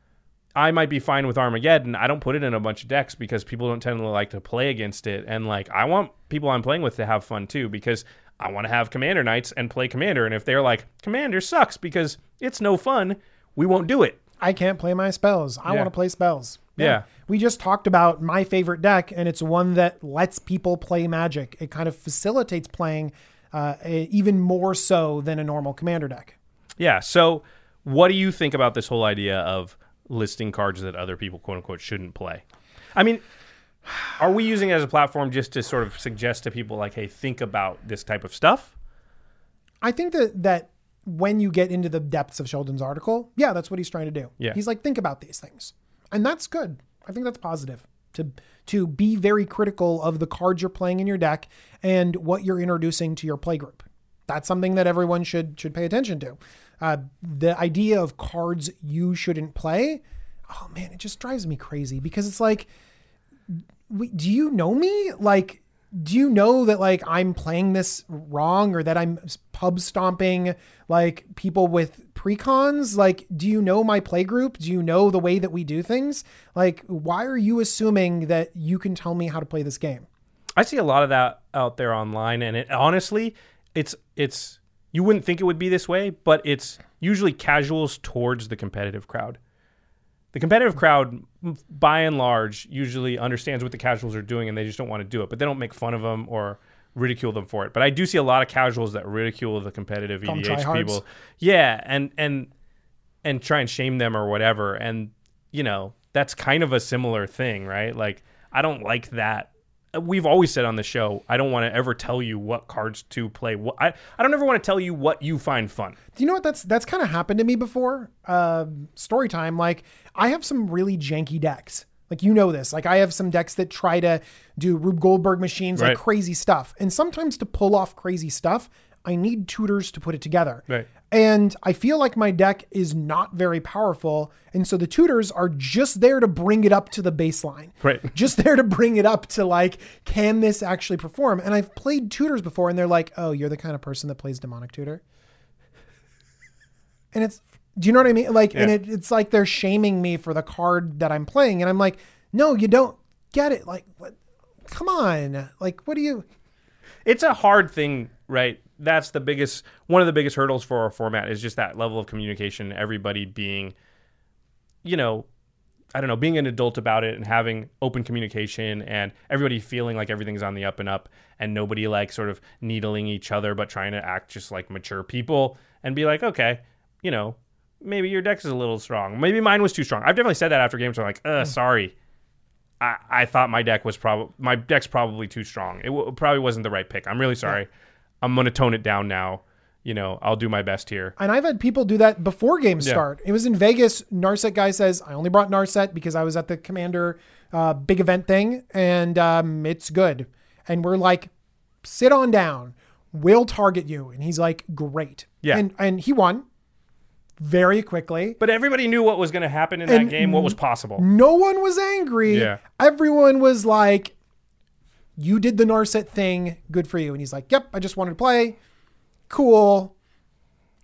I might be fine with Armageddon. I don't put it in a bunch of decks because people don't tend to like to play against it. And like I want people I'm playing with to have fun too because I want to have Commander Nights and play Commander. And if they're like, Commander sucks because it's no fun, we won't do it. I can't play my spells. I Yeah. want to play spells. Yeah. We just talked about my favorite deck, and it's one that lets people play Magic. It kind of facilitates playing uh, even more so than a normal commander deck. Yeah. So what do you think about this whole idea of listing cards that other people quote unquote shouldn't play? I mean, are we using it as a platform just to sort of suggest to people like, hey, think about this type of stuff? I think that that when you get into the depths of Sheldon's article, yeah, that's what he's trying to do. Yeah. He's like, think about these things. And that's good. I think that's positive. To to be very critical of the cards you're playing in your deck and what you're introducing to your play group. That's something that everyone should should pay attention to. Uh, the idea of cards you shouldn't play, oh man, it just drives me crazy because it's like do you know me? Like, do you know that like I'm playing this wrong or that I'm pub stomping like people with precons? Like, do you know my play group? Do you know the way that we do things? Like, why are you assuming that you can tell me how to play this game? I see a lot of that out there online, and it honestly, it's it's you wouldn't think it would be this way, but it's usually casuals towards the competitive crowd. The competitive crowd, by and large, usually understands what the casuals are doing, and they just don't want to do it. But they don't make fun of them or ridicule them for it. But I do see a lot of casuals that ridicule the competitive Call EDH people. Yeah, and and and try and shame them or whatever. And you know, that's kind of a similar thing, right? Like I don't like that. We've always said on the show, I don't want to ever tell you what cards to play. What I, I don't ever want to tell you what you find fun. Do you know what that's that's kind of happened to me before? Uh, story time. Like I have some really janky decks. Like you know this. Like I have some decks that try to do Rube Goldberg machines, Right. like crazy stuff. And sometimes to pull off crazy stuff, I need tutors to put it together. Right. And I feel like my deck is not very powerful, and so the tutors are just there to bring it up to the baseline. Right. Just there to bring it up to like, can this actually perform? And I've played tutors before, and they're like, "Oh, you're the kind of person that plays demonic tutor." and it's do you know what I mean? Like, and it, it's like they're shaming me for the card that I'm playing, and I'm like, no, you don't get it. Like, what? Come on, like, what do you? it's a hard thing, right? That's the biggest one of the biggest hurdles for our format is just that level of communication, everybody being, you know, I don't know, being an adult about it and having open communication and everybody feeling like everything's on the up and up and nobody like sort of needling each other but trying to act just like mature people and be like, okay, you know, maybe your deck is a little strong. Maybe mine was too strong. I've definitely said that after games. I'm like, uh, sorry. I, I thought my deck was probably my deck's probably too strong. It w- probably wasn't the right pick. I'm really sorry. I'm gonna tone it down now. You know, I'll do my best here. And I've had people do that before games Yeah. start. It was in Vegas. Narset guy says, I only brought Narset because I was at the Commander uh, big event thing and um, it's good. And we're like, sit on down. We'll target you. And he's like, great. Yeah. And, and he won very quickly. But everybody knew what was going to happen in that game, what was possible. No one was angry. Yeah. Everyone was like, you did the Narset thing. Good for you. And he's like, yep, I just wanted to play. Cool.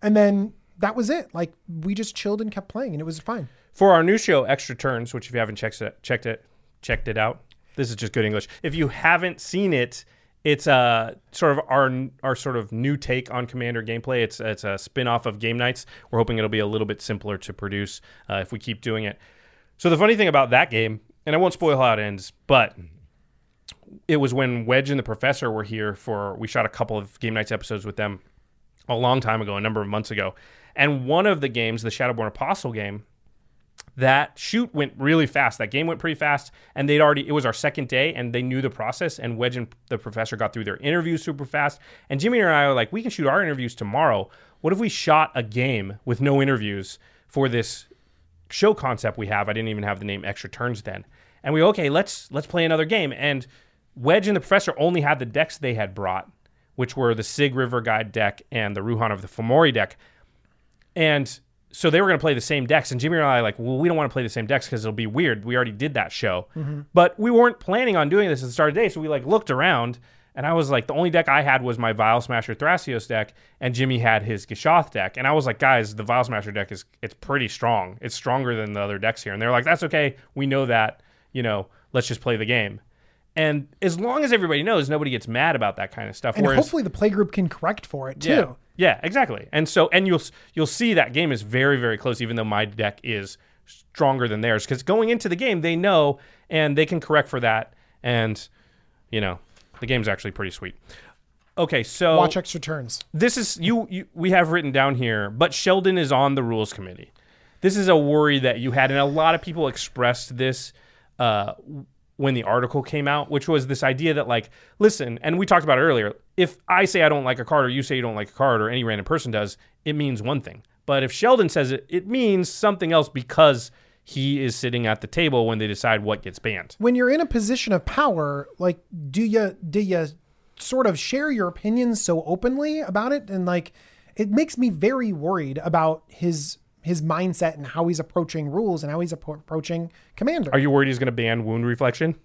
And then that was it. Like we just chilled and kept playing and it was fine. For our new show, Extra Turns, which if you haven't checked it, checked it, checked it out, this is just good English. If you haven't seen it, it's uh, sort of our our sort of new take on Commander gameplay. It's it's a spin off of Game Nights. We're hoping it'll be a little bit simpler to produce uh, if we keep doing it. So the funny thing about that game, and I won't spoil how it ends, but it was when Wedge and the Professor were here for we shot a couple of Game Nights episodes with them a long time ago, a number of months ago. And one of the games, the Shadowborn Apostle game, that shoot went really fast. That game went pretty fast, and they'd already it was our second day, and they knew the process. And Wedge and the professor got through their interviews super fast. And Jimmy and I were like, we can shoot our interviews tomorrow. What if we shot a game with no interviews for this show concept we have? I didn't even have the name Extra Turns then. And we go, okay, let's let's play another game. And Wedge and the professor only had the decks they had brought, which were the Sygg River Guide deck and the Ruhan of the Fomori deck. And so they were going to play the same decks. And Jimmy and I like, well, we don't want to play the same decks because it'll be weird. We already did that show. Mm-hmm. But we weren't planning on doing this at the start of the day. So we like looked around and I was like, the only deck I had was my Vial Smasher Thrasios deck, and Jimmy had his Gishath deck. And I was like, guys, the Vial Smasher deck is it's pretty strong. It's stronger than the other decks here. And they're like, that's okay. We know that. You know, let's just play the game. And as long as everybody knows, nobody gets mad about that kind of stuff. And Whereas hopefully the playgroup can correct for it too. yeah. Yeah, exactly. And so and you'll you'll see that game is very very close even though my deck is stronger than theirs cuz going into the game they know and they can correct for that and you know, the game's actually pretty sweet. Okay, so Watch extra turns. this is you, you we have written down here, but Sheldon is on the rules committee. This is a worry that you had, and a lot of people expressed this uh, when the article came out, which was this idea that like, listen, and we talked about it earlier. If I say I don't like a card, or you say you don't like a card, or any random person does, it means one thing. But if Sheldon says it, it means something else because he is sitting at the table when they decide what gets banned. When you're in a position of power, like do you do you sort of share your opinions so openly about it and like it makes me very worried about his his mindset and how he's approaching rules and how he's approaching commander. Are you worried he's going to ban wound reflection?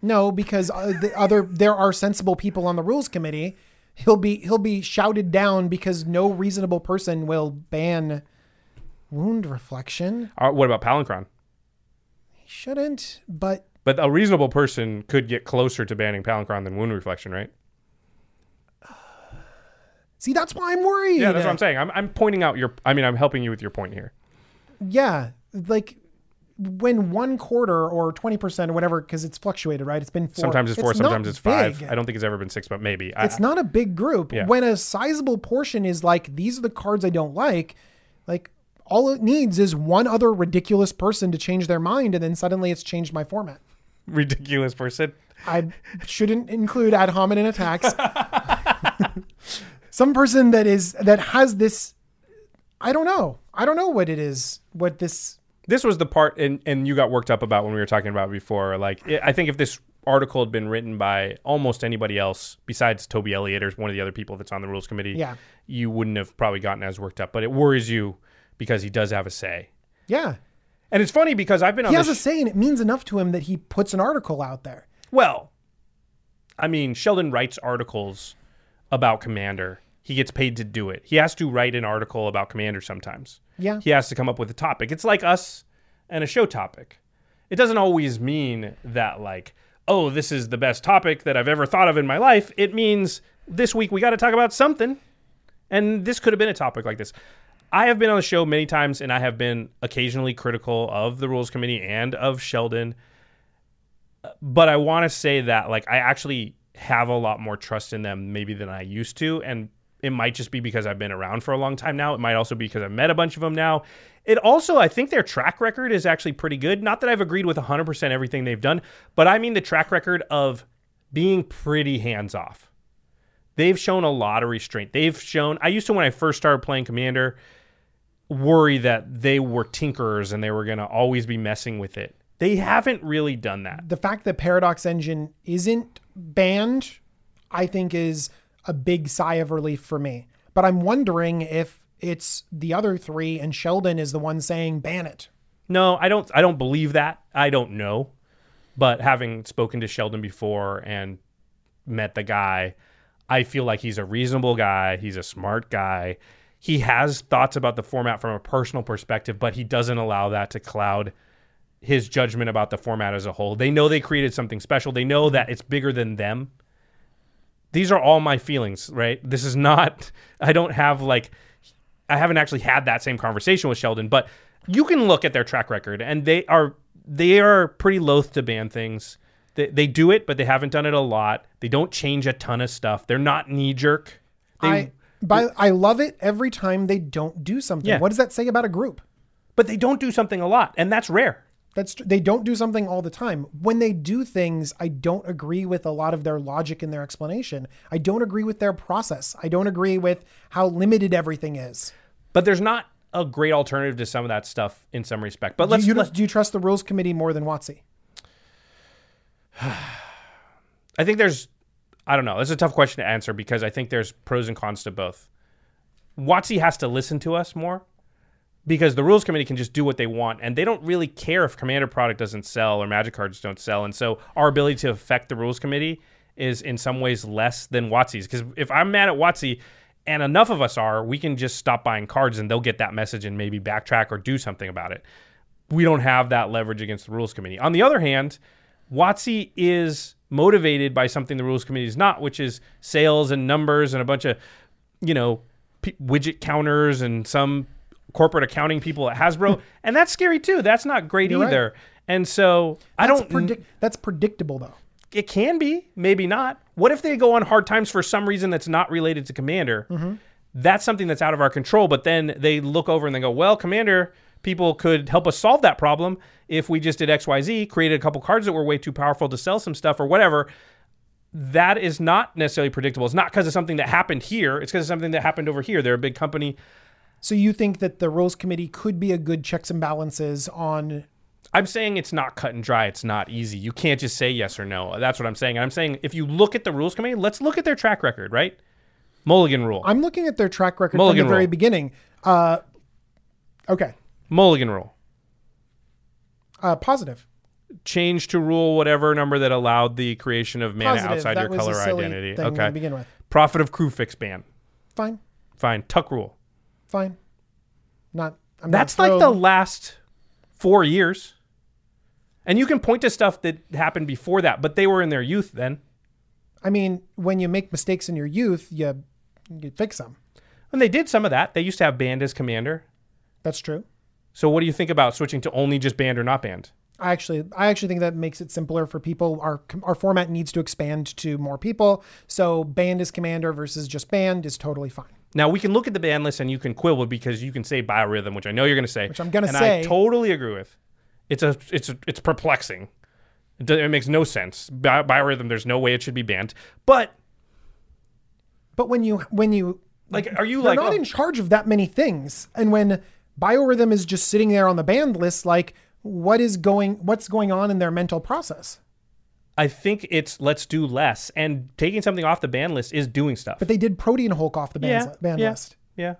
No, because uh, the other there are sensible people on the rules committee. He'll be he'll be shouted down because no reasonable person will ban wound reflection. Uh, what about Palinchron? He shouldn't, but But a reasonable person could get closer to banning Palinchron than wound reflection, right? See that's why I'm worried. Yeah, that's what I'm saying. I'm, I'm pointing out your. I mean, I'm helping you with your point here. Yeah, like when one quarter or twenty percent or whatever, because it's fluctuated, right? It's been four. Sometimes it's four, not sometimes it's five. big. I don't think it's ever been six, but maybe. I- It's not a big group. Yeah. When a sizable portion is like, these are the cards I don't like, like all it needs is one other ridiculous person to change their mind, and then suddenly it's changed my format. ridiculous person. I shouldn't include ad hominem attacks. Some person that is that has this. I don't know. I don't know what it is. What this. This was the part, and and you got worked up about when we were talking about before. Like, it, I think if this article had been written by almost anybody else besides Toby Elliott or one of the other people that's on the rules committee, Yeah. you wouldn't have probably gotten as worked up. But it worries you because he does have a say. Yeah, And it's funny because I've been on he has a say, and it means enough to him that he puts an article out there. Well, I mean, Sheldon writes articles about Commander. He gets paid to do it. He has to write an article about Commander sometimes. Yeah. He has to come up with a topic. It's like us and a show topic. It doesn't always mean that, like, oh, this is the best topic that I've ever thought of in my life. It means this week we got to talk about something. And this could have been a topic like this. I have been on the show many times and I have been occasionally critical of the rules committee and of Sheldon. But I want to say that like I actually have a lot more trust in them maybe than I used to and it might just be because I've been around for a long time now. It might also be because I've met a bunch of them now. It also, I think their track record is actually pretty good. Not that I've agreed with 100% everything they've done, but I mean the track record of being pretty hands off. They've shown a lot of restraint. They've shown, I used to, when I first started playing Commander, worry that they were tinkerers and they were going to always be messing with it. They haven't really done that. The fact that Paradox Engine isn't banned, I think, is a big sigh of relief for me. But I'm wondering if it's the other three and Sheldon is the one saying ban it. No, I don't I don't believe that. I don't know. But having spoken to Sheldon before and met the guy, I feel like he's a reasonable guy, he's a smart guy. He has thoughts about the format from a personal perspective, but he doesn't allow that to cloud his judgment about the format as a whole. They know they created something special. They know that it's bigger than them these are all my feelings, right? This is not, I don't have like, I haven't actually had that same conversation with Sheldon, but you can look at their track record and they are, they are pretty loath to ban things. They, they do it, but they haven't done it a lot. They don't change a ton of stuff. They're not knee jerk. They, I, but I love it every time they don't do something. Yeah. What does that say about a group? but they don't do something a lot, and that's rare. That's they don't do something all the time. When they do things, I don't agree with a lot of their logic and their explanation. I don't agree with their process. I don't agree with how limited everything is. But there's not a great alternative to some of that stuff in some respect. But Do let's you, let's do you trust the rules committee more than WotC? I think there's, I don't know. It's a tough question to answer because I think there's pros and cons to both. WotC has to listen to us more because the rules committee can just do what they want and they don't really care if commander product doesn't sell or magic cards don't sell. And so our ability to affect the rules committee is in some ways less than WotC's. Because if I'm mad at WotC and enough of us are, we can just stop buying cards and they'll get that message and maybe backtrack or do something about it. We don't have that leverage against the rules committee. On the other hand, WotC is motivated by something the rules committee is not, which is sales and numbers and a bunch of, you know, p- widget counters and some corporate accounting people at Hasbro, and that's scary too. That's not great You're right. either. And so I don't. predict. That's predictable though. it can be, maybe not. What if they go on hard times for some reason that's not related to Commander? Mm-hmm. That's something that's out of our control. But then they look over and they go, well, Commander people could help us solve that problem if we just did XYZ, created a couple cards that were way too powerful to sell some stuff or whatever. That is not necessarily predictable. It's not because of something that happened here. It's because of something that happened over here. They're a big company. So you think that the rules committee could be a good checks and balances on? I'm saying it's not cut and dry. It's not easy. You can't just say yes or no. That's what I'm saying. And I'm saying if you look at the rules committee, let's look at their track record, right? Mulligan rule. I'm looking at their track record Mulligan from the very beginning. Uh, okay, Mulligan rule. uh, positive. Change to rule whatever number that allowed the creation of mana Positive. outside that your was color a silly identity. Thing Okay. To begin with, Prophet of Kruphix ban. fine, Fine. Tuck rule. Fine. Not. I'm That's not like the last four years. And you can point to stuff that happened before that, but they were in their youth then. I mean, when you make mistakes in your youth, you you fix them. And they did some of that. They used to have band as commander. That's true. So what do you think about switching to only just band or not band? I actually, I actually think that makes it simpler for people. Our our format needs to expand to more people. So band as commander versus just band is totally fine. Now we can look at the band list and you can quibble because you can say biorhythm, which I know you're going to say, Which I'm gonna and say. I totally agree with. It's a, it's a, it's perplexing. It, it makes no sense. Bi- biorhythm, there's no way it should be banned. But But when you when you like, are you like, not oh, in charge of that many things, and when biorhythm is just sitting there on the band list, like what is going what's going on in their mental process? I think it's let's do less, and taking something off the ban list is doing stuff. But they did Protean Hulk off the banned, yeah, banned yeah, list. Yeah,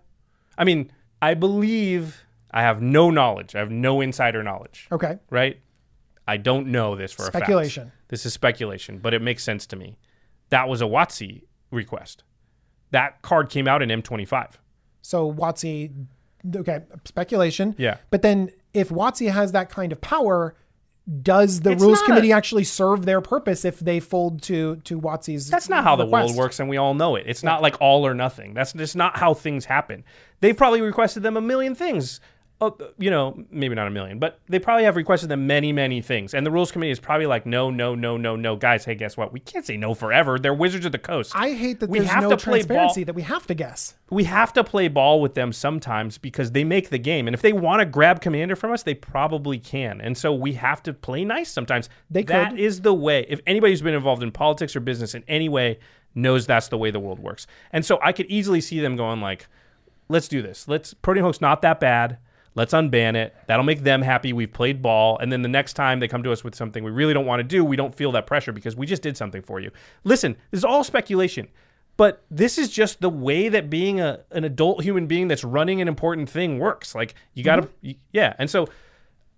I mean, I believe I have no knowledge. I have no insider knowledge. Okay. right? I don't know this for a Speculation. fact. This is speculation, but it makes sense to me. That was a WotC request. That card came out in M25. So WotC, okay, speculation. Yeah. But then if WotC has that kind of power, does the It's rules committee a- actually serve their purpose if they fold to to WotC's? That's not how the world works, and we all know it. It's not like all or nothing. That's just not how things happen. They've probably requested them a million things. Uh, you know, maybe not a million, but they probably have requested them many, many things. And the rules committee is probably like, no, no, no, no, no, guys. Hey, guess what? We can't say no forever. They're Wizards of the Coast. I hate that We there's have no to play transparency ball- that we have to guess. we have to play ball with them sometimes because they make the game. And if they want to grab commander from us, they probably can. And so we have to play nice sometimes. They That could. is the way. If anybody who's been involved in politics or business in any way knows that's the way the world works. And so I could easily see them going like, let's do this. Let's Protean Hulk's not that bad. Let's unban it. That'll make them happy. We've played ball. And then the next time they come to us with something we really don't want to do, we don't feel that pressure because we just did something for you. Listen, this is all speculation. But this is just the way that being a, an adult human being that's running an important thing works. Like you got to, Mm-hmm. yeah. And so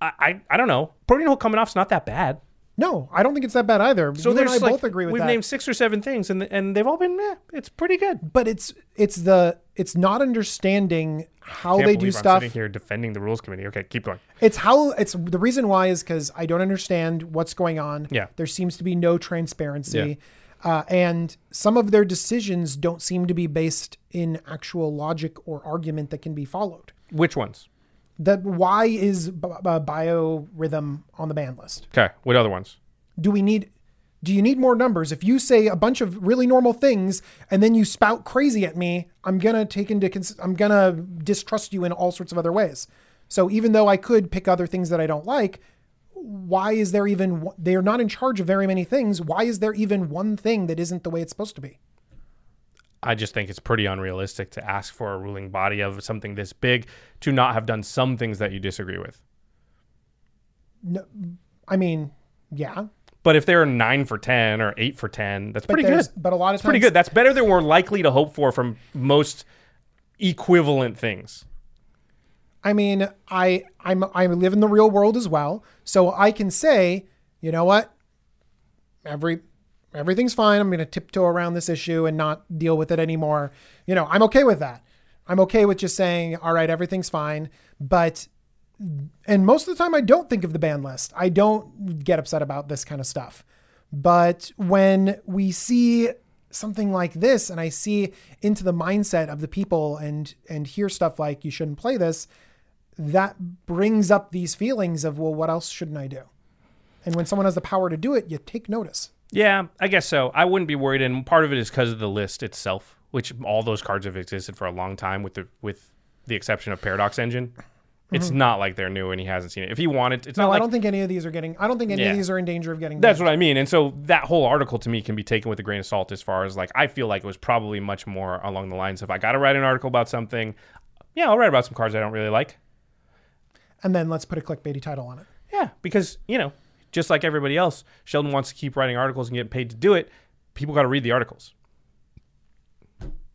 I, I, I don't know. Protean Hulk coming off's not that bad. No, I don't think it's that bad either. So you and there's I like, both agree with that. we've named six or seven things, and and they've all been, eh, it's pretty good. but it's it's the it's not understanding how they do I'm stuff. sitting here defending the rules committee. Okay, keep going. It's how it's the reason why is because I don't understand what's going on. Yeah. There seems to be no transparency. Uh, and some of their decisions don't seem to be based in actual logic or argument that can be followed. Which ones? That why is b- b- biorhythm on the ban list? Okay, what other ones? Do we need? Do you need more numbers? If you say a bunch of really normal things and then you spout crazy at me, I'm gonna take into cons- I'm gonna distrust you in all sorts of other ways. So even though I could pick other things that I don't like, why is there even they're not in charge of very many things? Why is there even one thing that isn't the way it's supposed to be? I just think it's pretty unrealistic to ask for a ruling body of something this big to not have done some things that you disagree with. No, I mean, yeah, But if they're nine for ten or eight for ten, that's but pretty good. but a lot of It's times pretty good. That's better than we're likely to hope for from most equivalent things. I mean, I I'm I live in the real world as well, so I can say, you know what, every everything's fine. I'm going to tiptoe around this issue and not deal with it anymore. You know, I'm okay with that. I'm okay with just saying, all right, everything's fine. But and most of the time, I don't think of the ban list. I don't get upset about this kind of stuff. But when we see something like this, and I see into the mindset of the people and and hear stuff like you shouldn't play this, that brings up these feelings of well, what else shouldn't I do? And when someone has the power to do it, you take notice. Yeah, I guess so. I wouldn't be worried, and part of it is because of the list itself, which all those cards have existed for a long time, with the with the exception of Paradox Engine. It's not like they're new and he hasn't seen it. If he wanted, it's Mm-hmm. No, not I don't think any of these are getting. I don't think any Yeah. of these are in danger of getting. That's what I mean. And so that whole article to me can be taken with a grain of salt as far as like I feel like it was probably much more along the lines of I got to write an article about something. Yeah, I'll write about some cards I don't really like. And then let's put a clickbaity title on it. Yeah, because, you know, just like everybody else, Sheldon wants to keep writing articles and get paid to do it. People got to read the articles.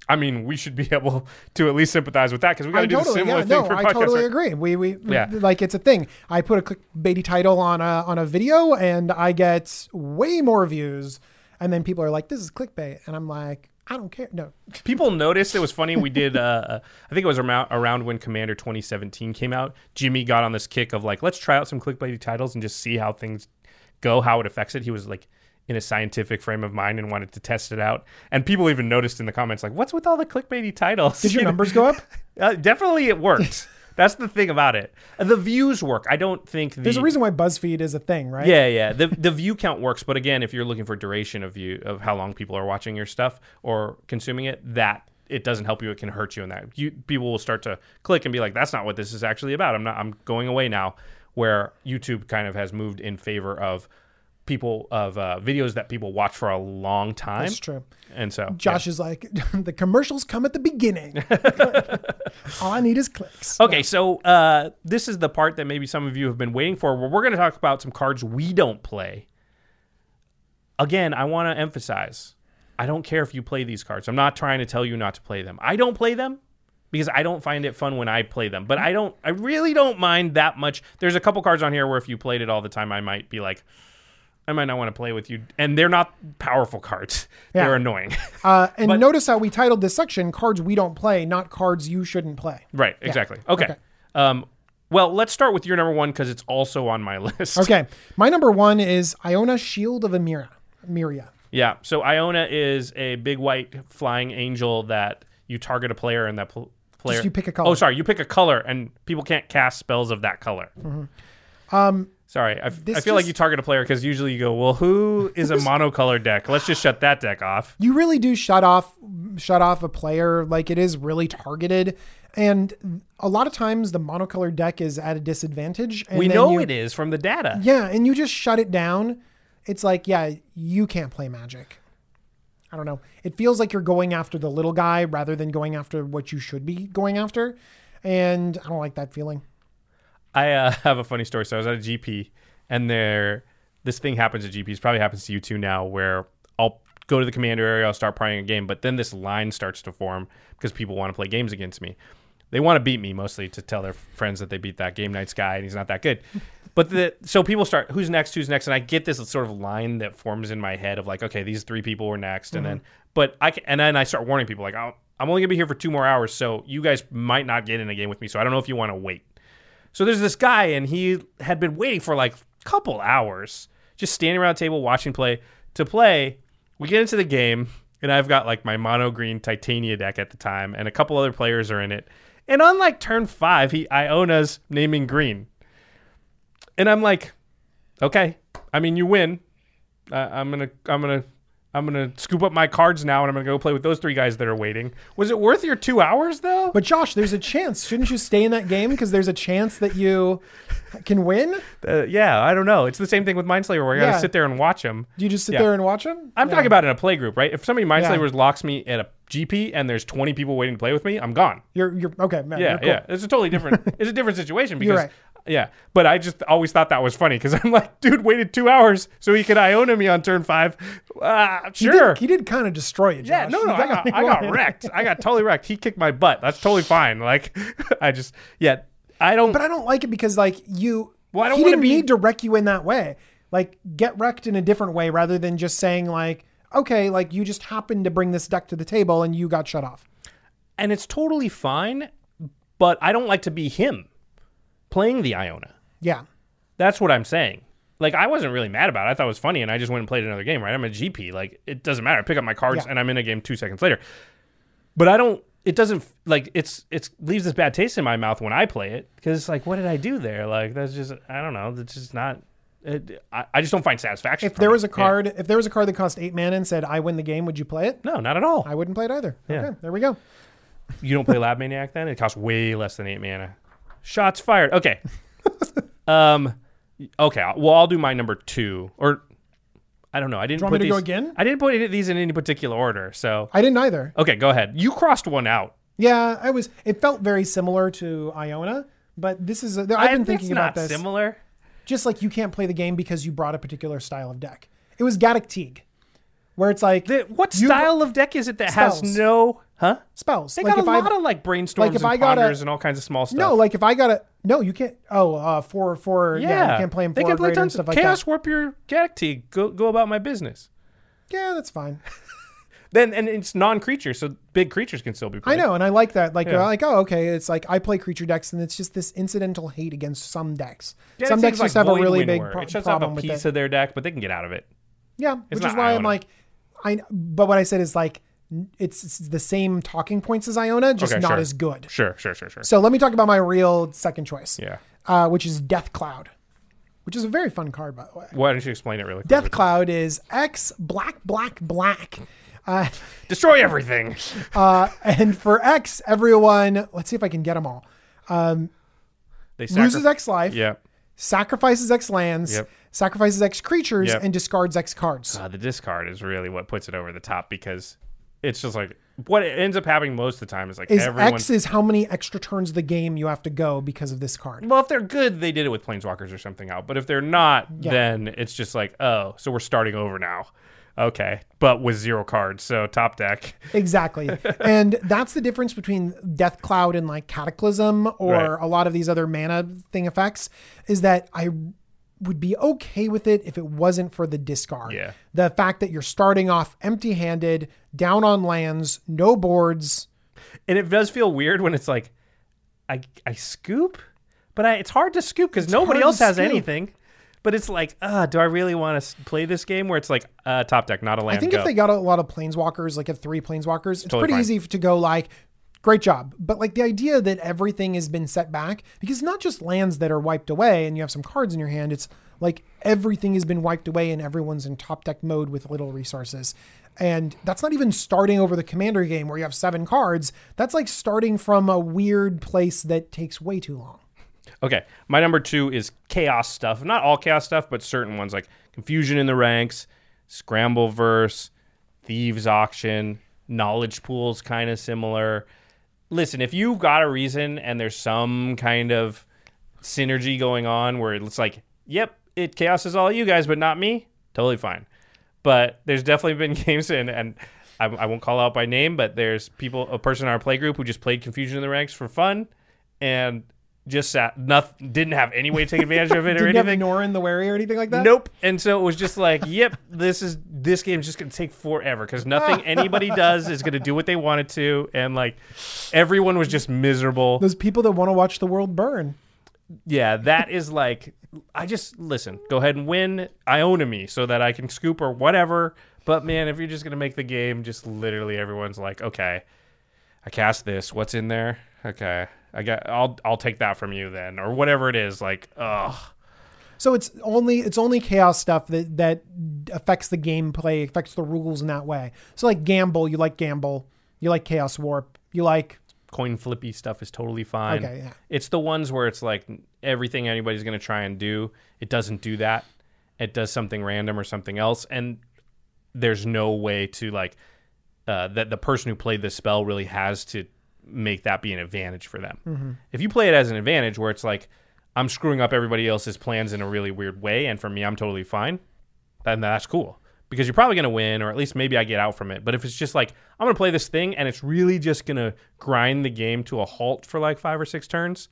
I mean, we should be able to at least sympathize with that because we got to do totally, the similar yeah, thing no, for I podcasts. totally right? agree. We, we, Yeah. like it's a thing. I put a clickbaity title on a on a video, and I get way more views, and then people are like, "This is clickbait," and I'm like, "I don't care." No, people noticed it was funny. We did uh, i think it was around, when commander 2017 came out. Jimmy got on this kick of like let's try out some clickbaity titles and just see how things go how it affects it. He was like in a scientific frame of mind and wanted to test it out. And people even noticed in the comments like what's with all the clickbaity titles? Did your numbers go up? uh, definitely it worked that's the thing about it the views work i don't think the, There's a reason why BuzzFeed is a thing, right? yeah, yeah. The the view count works, but again, if you're looking for duration of view of how long people are watching your stuff or consuming it, that it doesn't help you. It can hurt you in that. You people will start to click and be like, "That's not what this is actually about." I'm not. I'm going away now. Where YouTube kind of has moved in favor of people of uh, videos that people watch for a long time. That's true. And so Josh is like, the commercials come at the beginning. All I need is clicks. Okay, so uh, this is the part that maybe some of you have been waiting for, where we're going to talk about some cards we don't play. Again, I want to emphasize I don't care if you play these cards. I'm not trying to tell you not to play them. I don't play them because I don't find it fun when I play them. But I don't, I really don't mind that much. There's a couple cards on here where if you played it all the time, I might be like, I might not want to play with you. And they're not powerful cards, Yeah. they're annoying. Uh, and But- notice how we titled this section "Cards We Don't Play," not cards you shouldn't play. Right, exactly. Okay. okay. Um, Well, let's start with your number one because it's also on my list. Okay, my number one is Iona Shield of Emeria. Miria. Yeah. So Iona is a big white flying angel that you target a player and that pl- player. you pick a color. Oh, sorry. You pick a color and people can't cast spells of that color. Um, Sorry. I, I feel like you target a player because usually you go, well, who is a monocolor deck? Let's just shut that deck off. you really do shut off shut off a player like it is really targeted and a lot of times the monocolored deck is at a disadvantage and we know you- it is from the data. yeah and you just shut it down it's like yeah you can't play magic i don't know it feels like you're going after the little guy rather than going after what you should be going after and i don't like that feeling I uh, have a funny story. So I was at a GP, and there, this thing happens at GPs. Probably happens to you too now, where I'll go to the commander area, I'll start playing a game, but then this line starts to form because people want to play games against me. They want to beat me mostly to tell their friends that they beat that game nights guy and he's not that good. But the so people start who's next, who's next, and I get this sort of line that forms in my head of like, okay, these three people were next, and then but I and then I start warning people like, oh, I'm only gonna be here for two more hours, so you guys might not get in a game with me, so I don't know if you want to wait. So there's this guy, and he had been waiting for like a couple hours, just standing around the table watching play to play. We get into the game, and I've got like my mono green Titania deck at the time, and a couple other players are in it. And on like turn five, he Iona's naming green, and I'm like, okay, I mean you win. Uh, I'm gonna, I'm gonna, I'm gonna scoop up my cards now, and I'm gonna go play with those three guys that are waiting. Was it worth your two hours though? but josh there's a chance shouldn't you stay in that game because there's a chance that you can win Uh, yeah, I don't know. It's the same thing with Mindslaver where you Yeah. gotta sit there and watch them. do you just sit Yeah. there and watch them I'm talking about in a play group, right? If somebody Mindslavers Yeah. locks me at a GP and there's 20 people waiting to play with me, I'm gone. you're you're okay man, Yeah, you're cool. yeah. It's a totally different. it's a different situation because. Right. Yeah, but I just always thought that was funny because I'm like, dude, waited two hours so he could Iona me on turn five. He sure. did, he did kind of destroy you, Josh. yeah, no, no, I got, I got wrecked. I got totally wrecked. He kicked my butt. That's totally fine. Like, I just, yeah, I don't. But I don't like it because like you Well, I don't he didn't be- need to wreck you in that way. Like get wrecked in a different way rather than just saying like, okay, like you just happened to bring this deck to the table and you got shut off. and it's totally fine, but I don't like to be him playing the Iona. Yeah. That's what I'm saying. Like I wasn't really mad about it. I thought it was funny, and I just went and played another game. Right? I'm a GP. Like it doesn't matter. I pick up my cards Yeah. and I'm in a game two seconds later. But I don't. It doesn't like it's it's leaves this bad taste in my mouth when I play it because it's like, what did I do there? Like that's just I don't know. That's just not. It, I, I just don't find satisfaction. If there it. was a Yeah. card, if there was a card that cost eight mana and said I win the game, would you play it? no, not at all. I wouldn't play it either. Yeah. Okay, there we go. You don't play Lab Maniac then? It costs way less than eight mana. Shots fired. Okay. um. Okay. Well, I'll do my number two, or I don't know. I didn't Do you want put me to go these- again? I didn't put any- these in any particular order. So I didn't either. okay, go ahead. You crossed one out. Yeah, I was. It felt very similar to Iona, but this is. A, I've been I- thinking it's about not this. Similar. Just like you can't play the game because you brought a particular style of deck. It was Gaddock Teeg, where it's like The, what you- style of deck is it that has no? Huh? spells. They like got if a I lot of like brainstorms like if and I got a- and all kinds of small stuff. no, like if I got a no, you can't. Oh, uh, four four. Yeah, yeah, you can't play them They can play tons of stuff like chaos that. warp your Teeg. Go go about my business. Yeah, that's fine. Then and it's non-creature, so big creatures can still be I know, and I like that. Like, Yeah. like, oh, okay. It's like I play creature decks, and it's just this incidental hate against some decks. Yeah, some decks just like have a really big pro- It shuts off problem a with piece it. of their deck, but they can get out of it. Yeah, which is why I'm like, I. But what I said is like, it's, it's the same talking points as Iona, just Okay, not sure. as good. Sure, sure, sure, sure. So let me talk about my real second choice. Yeah. Uh, which is Death Cloud, which is a very fun card, by the way. Why don't you explain it really quick? Death Cloud is X black black black. Uh, Destroy everything. uh, and for X, everyone, let's see if I can get them all. They Loses X life, Yeah. sacrifices X lands, Yep. sacrifices X creatures, Yep. and discards X cards. Uh, the discard is really what puts it over the top because it's just like what it ends up happening most of the time is like Is everyone. X is how many extra turns of the game you have to go because of this card. well, if they're good, they did it with planeswalkers or something out. But if they're not, Yeah. then it's just like, oh, so we're starting over now. Okay, but with zero cards, so top deck. Exactly. and that's the difference between Death Cloud and like Cataclysm or Right. a lot of these other mana thing effects is that I would be okay with it if it wasn't for the discard. Yeah. The fact that you're starting off empty handed, down on lands, no boards. And it does feel weird when it's like, I I scoop, but I, it's hard to scoop because nobody else has scoop. anything. But it's like, uh, do I really want to play this game where it's like uh, top deck, not a land? I think go. if they got a lot of planeswalkers, like have three planeswalkers, it's Totally pretty fine. easy to go like, great job. But like the idea that everything has been set back because it's not just lands that are wiped away and you have some cards in your hand. It's like everything has been wiped away and everyone's in top deck mode with little resources. And that's not even starting over the commander game where you have seven cards. That's like starting from a weird place that takes way too long. Okay, my number two is chaos stuff. Not all chaos stuff, but certain ones like confusion in the ranks, Scrambleverse, thieves auction, knowledge pools, kind of similar. Listen, if you got a reason and there's some kind of synergy going on where it's like, yep, it chaos is all you guys, but not me, totally fine. But there's definitely been games and and I, I won't call out by name, but there's people, a person in our play group who just played Confusion in the Ranks for fun, and just sat, nothing, didn't have any way to take advantage of it or Didn't have anything. Norin the Wary or anything like that? Nope. And so it was just like, yep, this is this game's just gonna take forever because nothing anybody does is gonna do what they wanted to, and like everyone was just miserable. Those people that want to watch the world burn. Yeah, that is like, I just listen. Go ahead and win. I Iona me so that I can scoop or whatever. But man, if you're just gonna make the game, just literally everyone's like, okay, I cast this. What's in there? Okay, I got. I'll I'll take that from you then, or whatever it is. Like, ugh. So it's only it's only chaos stuff that that affects the gameplay, affects the rules in that way. So like gamble, you like gamble, you like chaos warp, you like coin flippy stuff is totally fine. Okay, yeah. It's the ones where it's like everything anybody's going to try and do, it doesn't do that. It does something random or something else and there's no way to like uh, that the person who played this spell really has to make that be an advantage for them. Mm-hmm. If you play it as an advantage where it's like I'm screwing up everybody else's plans in a really weird way and for me I'm totally fine, then that's cool. Because you're probably going to win, or at least maybe I get out from it. But if it's just like, I'm going to play this thing and it's really just going to grind the game to a halt for like five or six turns,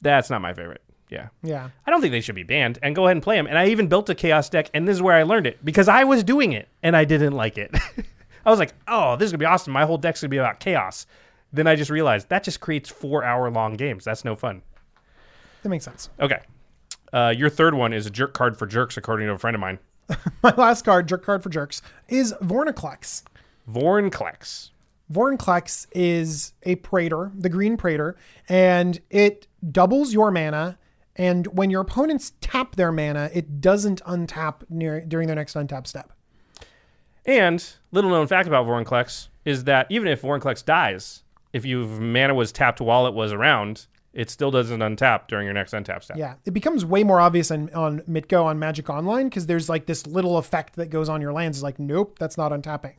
that's not my favorite. Yeah. yeah. I don't think they should be banned and go ahead and play them. And I even built a chaos deck, and this is where I learned it because I was doing it and I didn't like it. I was like, oh, this is going to be awesome. My whole deck's going to be about chaos. Then I just realized that just creates four hour long games. That's no fun. That makes sense. Okay. Uh, your third one is a jerk card for jerks, according to a friend of mine. My last card, jerk card for jerks, is Vorinclex. Vorinclex. Vorinclex is a Praetor, the green Praetor, and it doubles your mana. And when your opponents tap their mana, it doesn't untap near during their next untap step. And little known fact about Vorinclex is that even if Vorinclex dies, if your mana was tapped while it was around, it still doesn't untap during your next untap step. Yeah, it becomes way more obvious on, on Mitgo on Magic Online because there's like this little effect that goes on your lands. It's like, nope, that's not untapping.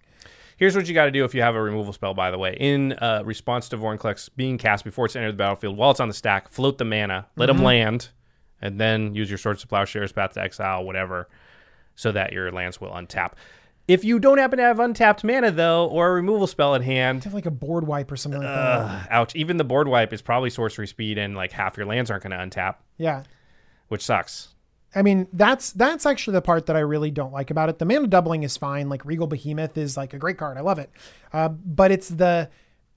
Here's what you got to do if you have a removal spell, by the way. In uh, response to Vorinclex being cast before it's entered the battlefield, while it's on the stack, float the mana, let them land, and then use your Swords to Plowshares, Path to Exile, whatever, so that your lands will untap. If you don't happen to have untapped mana, though, or a removal spell in hand, Have like a board wipe or something like that. ouch, even the board wipe is probably sorcery speed, and like half your lands aren't going to untap, Yeah. which sucks. I mean, that's that's actually the part that I really don't like about it. The mana doubling is fine. Like Regal Behemoth is like a great card. I love it. Uh, but it's the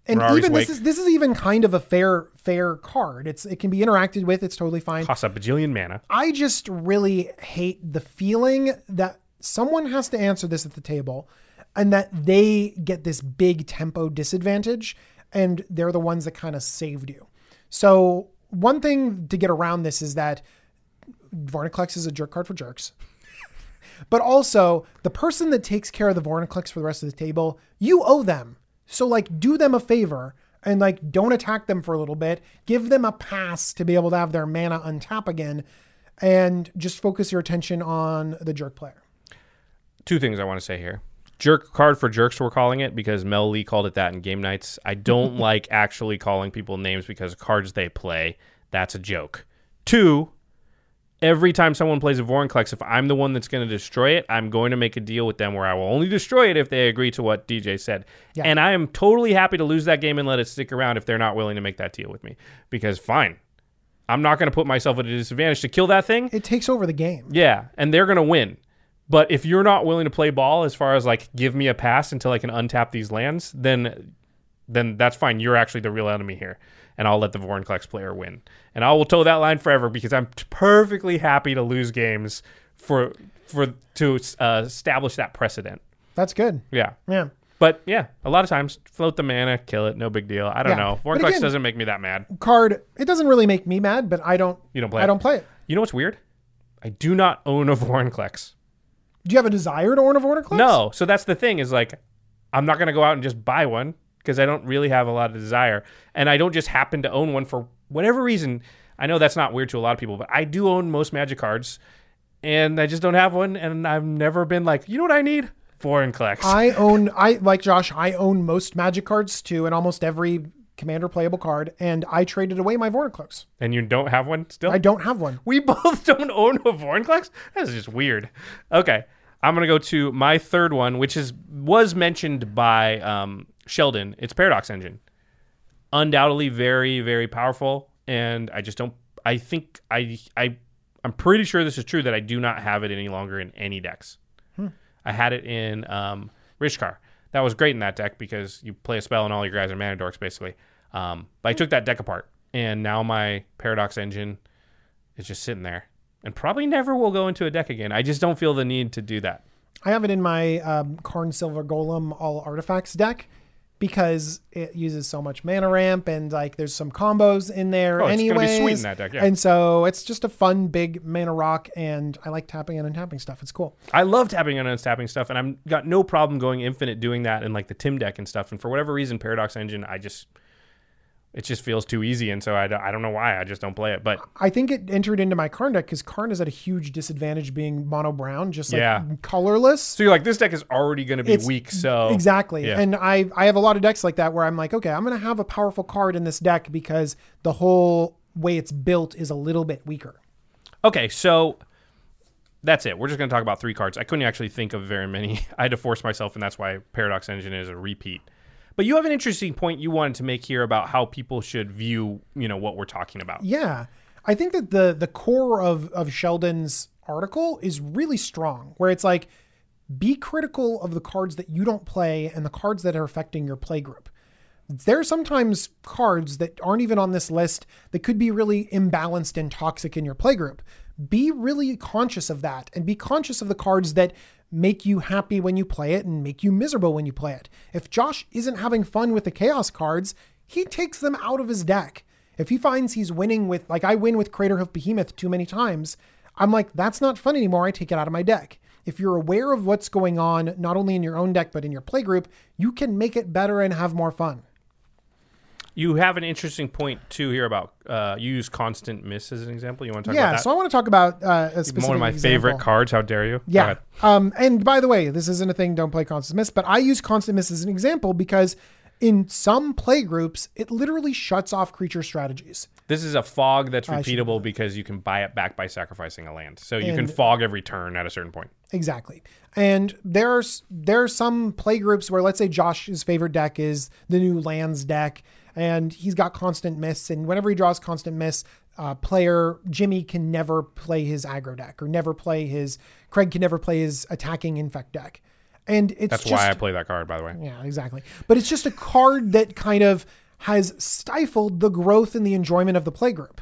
and Mirari's even Wake. this is this is even kind of a fair fair card. It's it can be interacted with. It's totally fine. Costs a bajillion mana. I just really hate the feeling that someone has to answer this at the table and that they get this big tempo disadvantage and they're the ones that kind of saved you. So, one thing to get around this is that Vorinclex is a jerk card for jerks. but also, the person that takes care of the Vorinclex for the rest of the table, you owe them. So, like, do them a favor and, like, don't attack them for a little bit. Give them a pass to be able to have their mana untap again and just focus your attention on the jerk player. Two things I want to say here. Jerk card for jerks, we're calling it because Mel Lee called it that in game nights. I don't like actually calling people names because cards they play. That's a joke. Two, every time someone plays a Vorinclex, if I'm the one that's going to destroy it, I'm going to make a deal with them where I will only destroy it if they agree to what DJ said. Yeah. And I am totally happy to lose that game and let it stick around if they're not willing to make that deal with me. Because fine, I'm not going to put myself at a disadvantage to kill that thing. It takes over the game. Yeah, and they're gonna win. But if you're not willing to play ball as far as like give me a pass until I can untap these lands, then then that's fine. You're actually the real enemy here. and I'll let the Vorinclex player win. And I will toe that line forever because I'm perfectly happy to lose games for for to uh, establish that precedent. That's good. Yeah. Yeah. But yeah, a lot of times float the mana, kill it, no big deal. I don't Yeah. know. Again- doesn't make me that mad. Card. It doesn't really make me mad, but I don't. You don't play I it? don't play it. You know what's weird? I do not own a Vorinclex. Do you have a desire to own a Vorinclex? No. So that's the thing is like, I'm not going to go out and just buy one because I don't really have a lot of desire. And I don't just happen to own one for whatever reason. I know that's not weird to a lot of people, but I do own most magic cards and I just don't have one. And I've never been like, you know what I need? Vorinclex. I own. I like Josh. I own most Magic cards too, and almost every Commander playable card, and I traded away my Vorinclex. and you don't have one still? I don't have one. We both don't own a Vorinclex? That's just weird. Okay. I'm gonna go to my third one, which is was mentioned by um, Sheldon. It's Paradox Engine. Undoubtedly very, very powerful. And I just don't I think I I I'm pretty sure this is true that I do not have it any longer in any decks. I had it in um, Rishkar. That was great in that deck because you play a spell and all your guys are mana dorks basically. Um, but I took that deck apart, and now my Paradox Engine is just sitting there, and probably never will go into a deck again. I just don't feel the need to do that. I have it in my um, Silver Golem All Artifacts deck because it uses so much mana ramp and like there's some combos in there Oh, it's gonna be anyways. sweet in that deck, yeah. And so it's just a fun big mana rock, and I like tapping on and untapping stuff. It's cool. I love tapping on and untapping stuff, and I'm got no problem going infinite doing that in like the Tim deck and stuff. And for whatever reason, Paradox Engine, I just it just feels too easy, and so I, don't- I don't know why I just don't play it. But I think it entered into my Karn deck because Karn is at a huge disadvantage being mono brown, just like Yeah. colorless. so you're like, this deck is already going to be It's- weak, so Exactly. yeah. And I I have a lot of decks like that where I'm like, okay, I'm gonna have a powerful card in this deck because the whole way it's built is a little bit weaker. Okay, so that's it. We're just going to talk about three cards. I couldn't actually think of very many. I had to force myself, and that's why Paradox Engine is a repeat. But you have an interesting point you wanted to make here about how people should view, you know, what we're talking about. Yeah. I think that the the core of of Sheldon's article is really strong, where it's like be critical of the cards that you don't play and the cards that are affecting your play group. There are sometimes cards that aren't even on this list that could be really imbalanced and toxic in your play group. Be really conscious of that and be conscious of the cards that make you happy when you play it and make you miserable when you play it. If Josh isn't having fun with the chaos cards, he takes them out of his deck. If he finds he's winning with, like I win with Craterhoof Behemoth too many times, I'm like, that's not fun anymore. I take it out of my deck. If you're aware of what's going on, not only in your own deck, but in your play group, you can make it better and have more fun. You have an interesting point too here about uh, you use Constant Mists as an example. You want to talk yeah, about that? Yeah, so I want to talk about uh, a specific One of my example. favorite cards. How dare you? Yeah. Um, and by the way, this isn't a thing, don't play Constant Mists, but I use Constant Mists as an example because in some play groups, it literally shuts off creature strategies. This is a fog that's repeatable because you can buy it back by sacrificing a land. So you can fog every turn at a certain point. Exactly. And there's there are some play groups where let's say Josh's favorite deck is the new lands deck and he's got Constant Mists and whenever he draws Constant Mists uh, player Jimmy can never play his aggro deck or never play his Craig can never play his attacking infect deck. And it's That's just why I play that card, by the way. yeah, exactly. But it's just a card that kind of has stifled the growth and the enjoyment of the playgroup.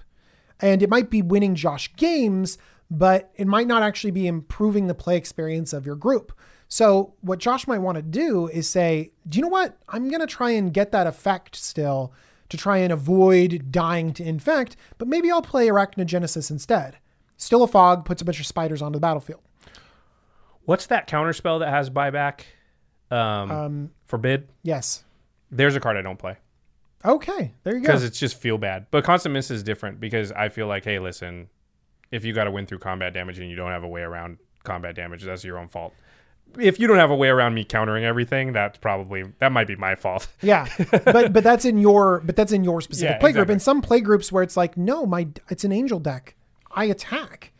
And it might be winning Josh games, but it might not actually be improving the play experience of your group. So, what Josh might want to do is say, Do you know what? I'm going to try and get that effect still to try and avoid dying to infect, but maybe I'll play Arachnogenesis instead. Still a fog, puts a bunch of spiders onto the battlefield. What's that counter spell that has buyback? Um, Um, forbid. yes. There's a card I don't play Okay, there you go. because it's just feel bad. But Constant Mists is different because I feel like, hey, listen, if you got to win through combat damage and you don't have a way around combat damage, that's your own fault. If you don't have a way around me countering everything, that's probably that might be my fault. Yeah, but but that's in your but that's in your specific Yeah, playgroup. exactly. In some playgroups where it's like, no, my it's an angel deck, I attack,